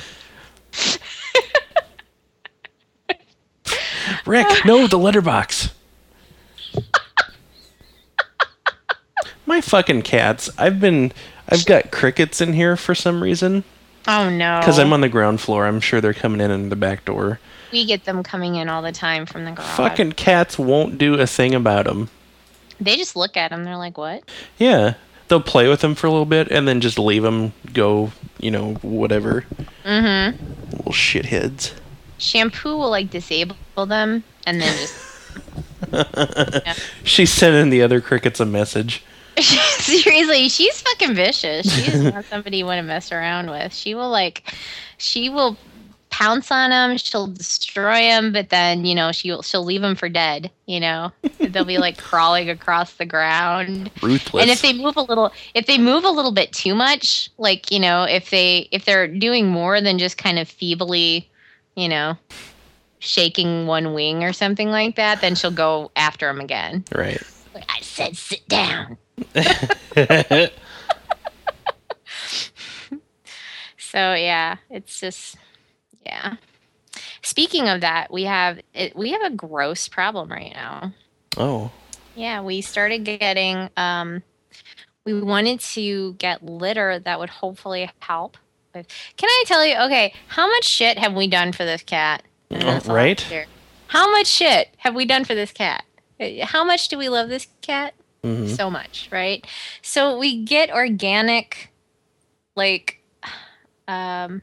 Rick, no, the letterbox. My fucking cats. I've been I've got crickets in here for some reason. Oh no. Because I'm on the ground floor. I'm sure they're coming in in the back door. we get them coming in all the time from the garage. Fucking cats won't do a thing about them. They just look at them. They're like, "What?" Yeah, they'll play with them for a little bit and then just leave them go. You know, whatever. Mm-hmm. Little shitheads. Shampoo will like disable them and then just. She's sending the other crickets a message. Seriously, she's fucking vicious. She's not somebody you want to mess around with. She will like, she will pounce on them. She'll destroy them, but then you know she'll she'll leave them for dead. You know, they'll be like crawling across the ground. Ruthless. And if they move a little, if they move a little bit too much, like you know, if they if they're doing more than just kind of feebly, you know, shaking one wing or something like that, then she'll go after them again. right. Like, I said, sit down. So yeah, it's just yeah. Speaking of that, we have it, we have a gross problem right now. oh. Yeah, we started getting um we wanted to get litter that would hopefully help. with- Can I tell you okay, how much shit have we done for this cat? Oh, right. How much shit have we done for this cat? Uh, How much do we love this cat? Mhm. so much, right? So we get organic, like, um,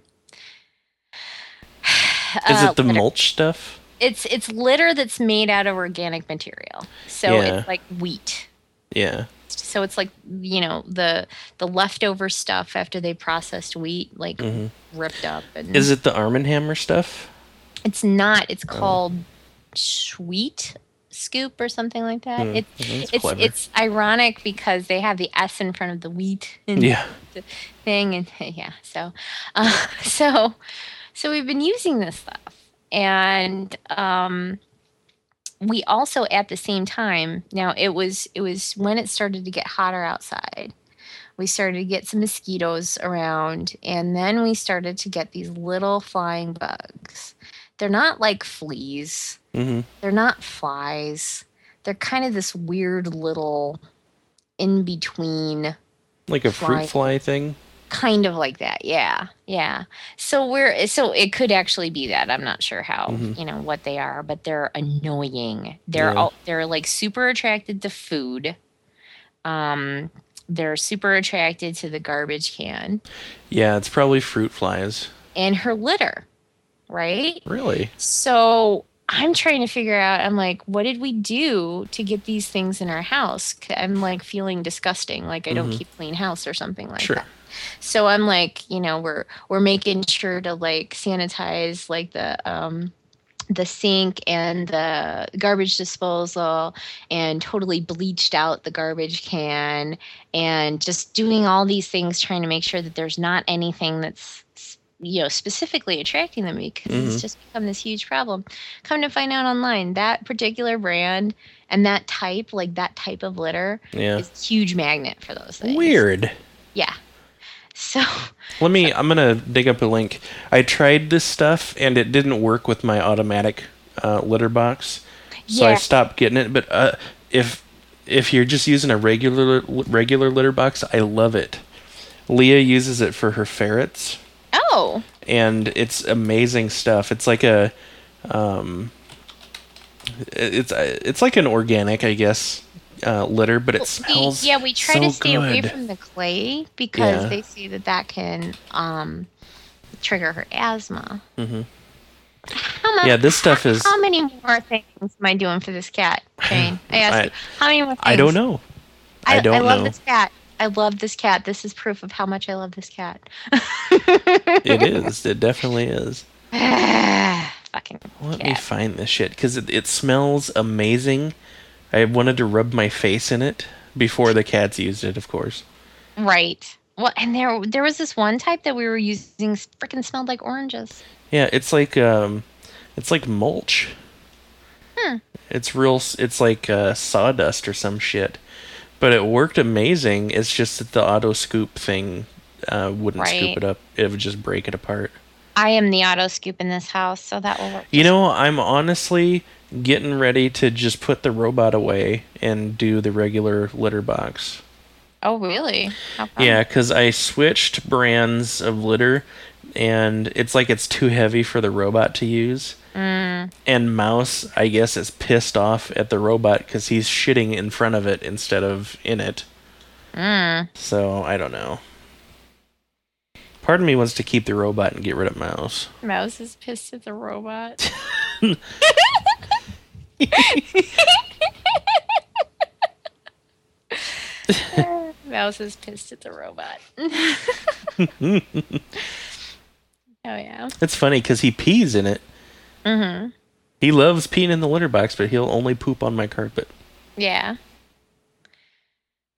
Is uh, it the litter. mulch stuff? It's it's litter that's made out of organic material. So Yeah. it's like wheat. Yeah. So it's like you know the the leftover stuff after they processed wheat, like Mhm. ripped up. And Is it the Arm and Hammer stuff? It's not. It's called sweet scoop or something like that. Hmm, It, that's it's it's ironic because they have the S in front of the wheat and Yeah. the thing, and yeah. So, uh, so, so we've been using this stuff, and um, we also at the same time. Now it was it was when it started to get hotter outside. We started to get some mosquitoes around, and then we started to get these little flying bugs. They're not like fleas. hmm They're not flies. They're kind of this weird little in between Like a fruit fly thing. Kind of like that yeah yeah so we're so it could actually be that i'm not sure how Mhm. you know what they are but they're annoying they're Yeah. all they're like super attracted to food um they're super attracted to the garbage can Yeah, it's probably fruit flies. and her litter right Really? So I'm trying to figure out. I'm like, what did we do to get these things in our house? I'm like feeling disgusting, like I don't Mhm. keep clean house or something like Sure. that. So I'm like, you know, we're we're making sure to like sanitize like the um the sink and the garbage disposal and totally bleached out the garbage can and just doing all these things trying to make sure that there's not anything that's you know specifically attracting them because Mhm. it's just become this huge problem come to find out online that particular brand and that type like that type of litter Yeah. is a huge magnet for those things Weird. yeah so Let me. I'm gonna dig up a link. I tried this stuff and it didn't work with my automatic uh, litter box, so I stopped getting it. But uh, if if you're just using a regular regular litter box, I love it. Leah uses it for her ferrets, oh and it's amazing stuff. It's like a, um, it's it's like an organic, I guess, uh, litter, but it We- smells. yeah we try so to stay away from the clay because Yeah. they say that that can um trigger her asthma Mhm. how mu- Yeah, this stuff is- how many more things am i doing for this cat jane i asked I- you how many more things I don't know. I don't I love know. this cat. I love this cat. This is proof of how much I love this cat. It is. It definitely is. Fucking Let me find this shit because it, it smells amazing. I wanted to rub my face in it before the cats used it, of course. Right. Well, and there there was this one type that we were using freaking smelled like oranges. Yeah, it's like um, it's like mulch. Hmm. It's real. It's like uh, sawdust or some shit. But it worked amazing. It's just that the auto scoop thing uh, wouldn't Right. scoop it up. It would just break it apart. I am the auto scoop in this house, so that will work. You know, I'm honestly getting ready to just put the robot away and do the regular litter box. Oh, really? How? Yeah, because I switched brands of litter and it's like it's too heavy for the robot to use. Mm. And Mouse, I guess, is pissed off at the robot because he's shitting in front of it instead of in it. Mm. So I don't know. Part of me wants to keep the robot and get rid of Mouse. Mouse is pissed at the robot. Mouse is pissed at the robot. oh yeah. It's funny because he pees in it. Mhm. He loves peeing in the litter box, but he'll only poop on my carpet. Yeah.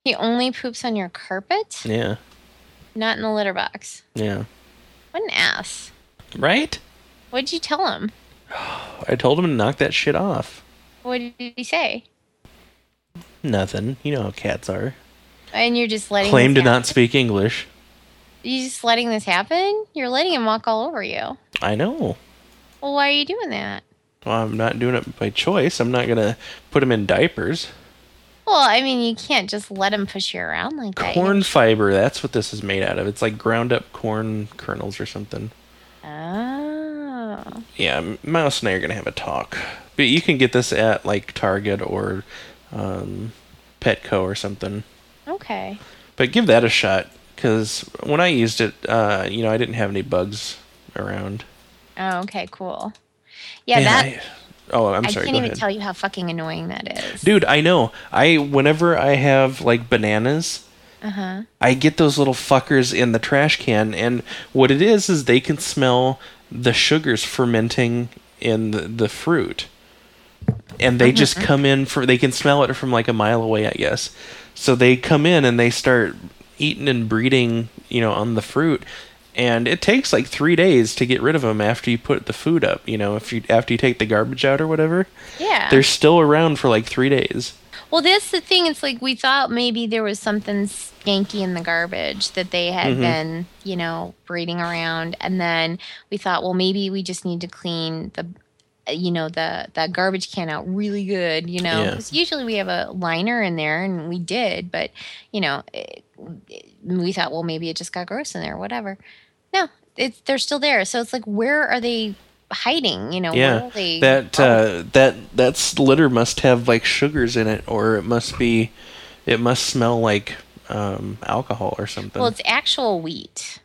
He only poops on your carpet, Yeah, not in the litter box. yeah. What an ass. Right? What'd you tell him? I told him to knock that shit off. What did he say? Nothing. You know how cats are. And you're just letting Claim to not speak English. You're just letting this happen? You're letting him walk all over you. I know. Well, why are you doing that? Well, I'm not doing it by choice. I'm not gonna put him in diapers. Well, I mean, you can't just let him push you around like that. Corn fiber. That's what this is made out of. It's like ground up corn kernels or something. Oh. Yeah, Mouse and I are gonna have a talk. But you can get this at like Target or um, Petco or something. Okay. But give that a shot because when I used it, uh, you know, I didn't have any bugs around. Oh, okay, cool. Yeah, Man, that I- oh, I'm sorry. I can't even ahead. tell you how fucking annoying that is. Dude, I know. I whenever I have like bananas, Uh-huh. I get those little fuckers in the trash can, and what it is is they can smell the sugars fermenting in the, the fruit, and they just come in for. They can smell it from like a mile away, I guess. So they come in and they start eating and breeding, you know, on the fruit. And it takes like three days to get rid of them after you put the food up. You know, if you after you take the garbage out or whatever, Yeah. they're still around for like three days. Well, that's the thing. It's like we thought maybe there was something skanky in the garbage that they had Mm-hmm. been, you know, breeding around, and then we thought, well, maybe we just need to clean the, you know, the the garbage can out really good, you know, Yeah. 'Cause usually we have a liner in there, and we did, but you know, it, it- we thought, well, maybe it just got gross in there, whatever. No, it's they're still there. So it's like, where are they hiding? You know, where Yeah, are they? that Oh, uh, that that litter must have like sugars in it, or it must be, it must smell like um, alcohol or something. well, it's actual wheat.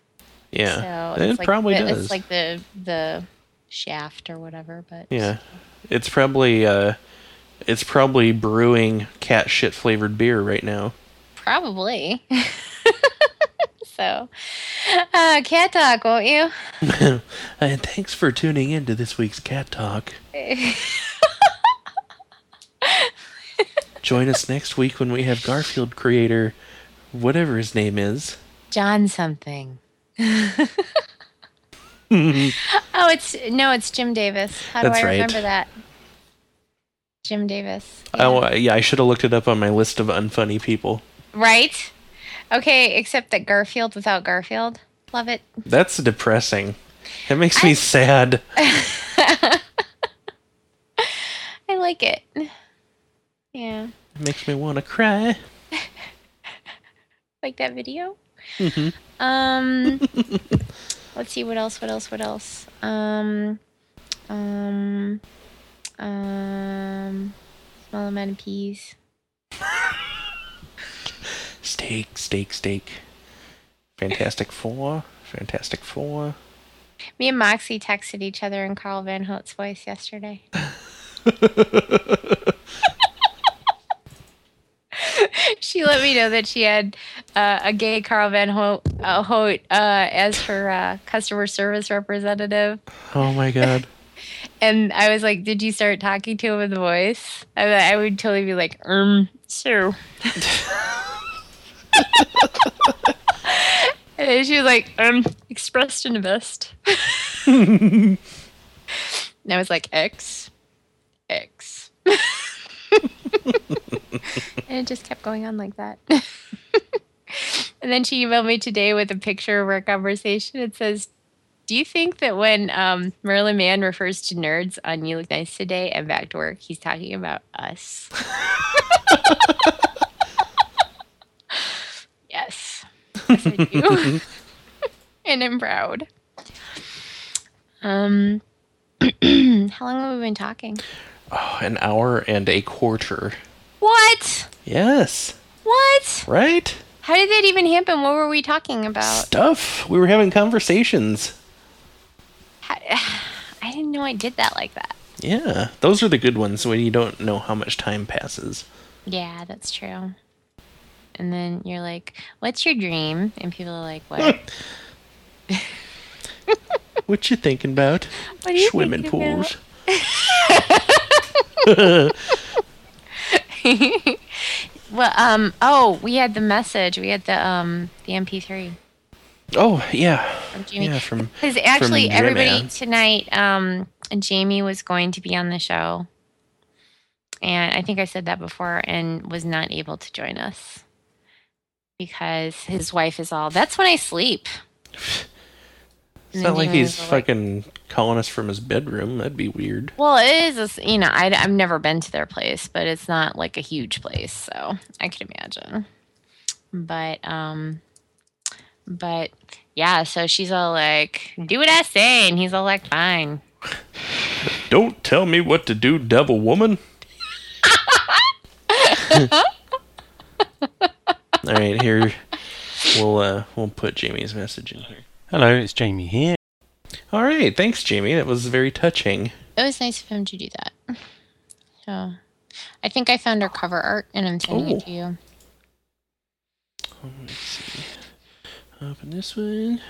yeah, So it it's like probably the, does. It's like the the shaft or whatever, but yeah, it's probably uh, it's probably brewing cat shit flavored beer right now. probably. so, uh, cat talk, won't you? and thanks for tuning in to this week's cat talk. Join us next week when we have Garfield creator, whatever his name is. John something. oh, it's no, it's Jim Davis. How do That's I right. remember that? Jim Davis. Oh, uh, yeah, I should have looked it up on my list of unfunny people. Right. Okay, except that Garfield without Garfield. Love it. That's depressing. It makes me sad. I like it. Yeah. It makes me want to cry. like that video. Mm-hmm. Um, let's see what else. What else? What else? Um, um, um, small amount of peas. Steak, steak, steak. Fantastic Four. Fantastic Four. Me and Moxie texted each other in Carl Van Holt's voice yesterday. she let me know that she had uh, a gay Carl Van Holt, uh, uh, as her uh, customer service representative. Oh my god. And I was like, "Did you start talking to him in the voice?" I, I would totally be like, "Um, so." and she was like, "Um, expressed in the best." and I was like, "X, X," and it just kept going on like that. and then she emailed me today with a picture of our conversation. It says, do you think that when um, Merlin Mann refers to nerds on You Look Nice Today and Back to Work, he's talking about us? yes. Yes, I do. and I'm proud. Um, how long have we been talking? Oh, an hour and a quarter. What? Yes. What? Right? How did that even happen? What were we talking about? Stuff. We were having conversations. How, I didn't know I did that like that. Yeah. Those are the good ones when you don't know how much time passes. Yeah, that's true. And then you're like, "What's your dream?" And people are like, "What?" What you thinking about? What are you Swimming thinking pools. well, um, oh, we had the message. We had the um the MP3 Oh, yeah. from Jamie. Yeah, from Because actually, from everybody tonight, um, Jamie was going to be on the show, and I think I said that before, and was not able to join us because his wife is all. That's when I sleep. It's not like he's was like- fucking calling us from his bedroom. That'd be weird. Well, it is. a you know, I, have never been to their place, but it's not like a huge place, so I could imagine. But um, but yeah, so she's all like, "Do what I say," and he's all like, "Fine." Don't tell me what to do, devil woman. All right, here we'll uh, we'll put Jamie's message in here. Hello, it's Jamie here. All right, thanks, Jamie. That was very touching. It was nice of him to do that. So, I think I found her cover art, and I'm sending Oh. it to oh. you. Let's see. Open this one.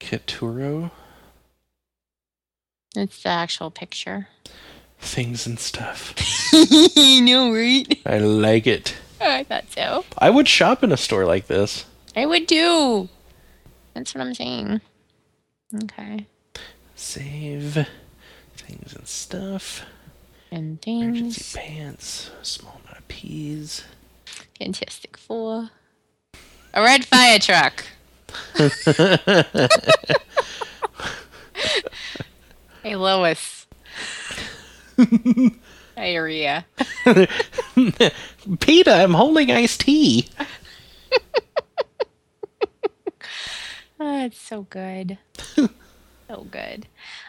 Katuro. It's the actual picture. Things and stuff. I know, right? I like it. Oh, I thought so. I would shop in a store like this. I would do. That's what I'm saying. Okay. Save. Things and stuff. And Emergency things. pants. Small amount of peas. Fantastic Four. A red fire truck. hey, Lois. Diarrhea. Peter, I'm holding iced tea. Oh, it's so good. so good.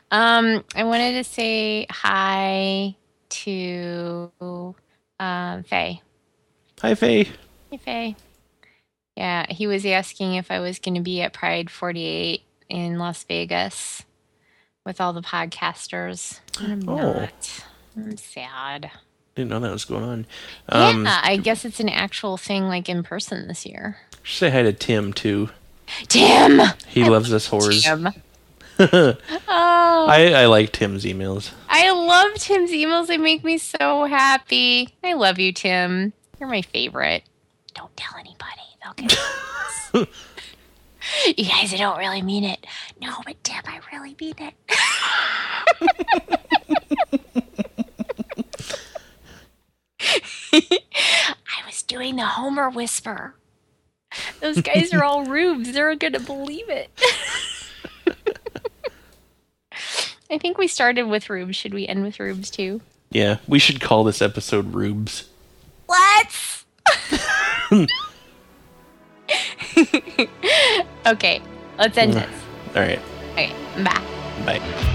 Um, I wanted to say hi to um, Faye. Hi, Faye. Hey, Faye. Yeah, he was asking if I was going to be at Pride 48 in Las Vegas with all the podcasters. I'm Oh. not. I'm sad. Didn't know that was going on. Um, yeah, I guess it's an actual thing like in person this year. Say hi to Tim, too. Tim! He loves us whores. Tim. oh, I, I like Tim's emails. I love Tim's emails. They make me so happy. I love you, Tim. You're my favorite. Don't tell anybody. They'll get. You guys, I don't really mean it. No, but Tim, I really mean it. I was doing the Homer whisper. Those guys are all rubes. They're gonna believe it. I think we started with rubes. Should we end with rubes too? Yeah, we should call this episode Rubes. Let's. okay, let's end mm. this. All right. Okay, bye. Bye.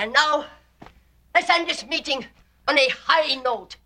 And now, let's end this meeting on a high note.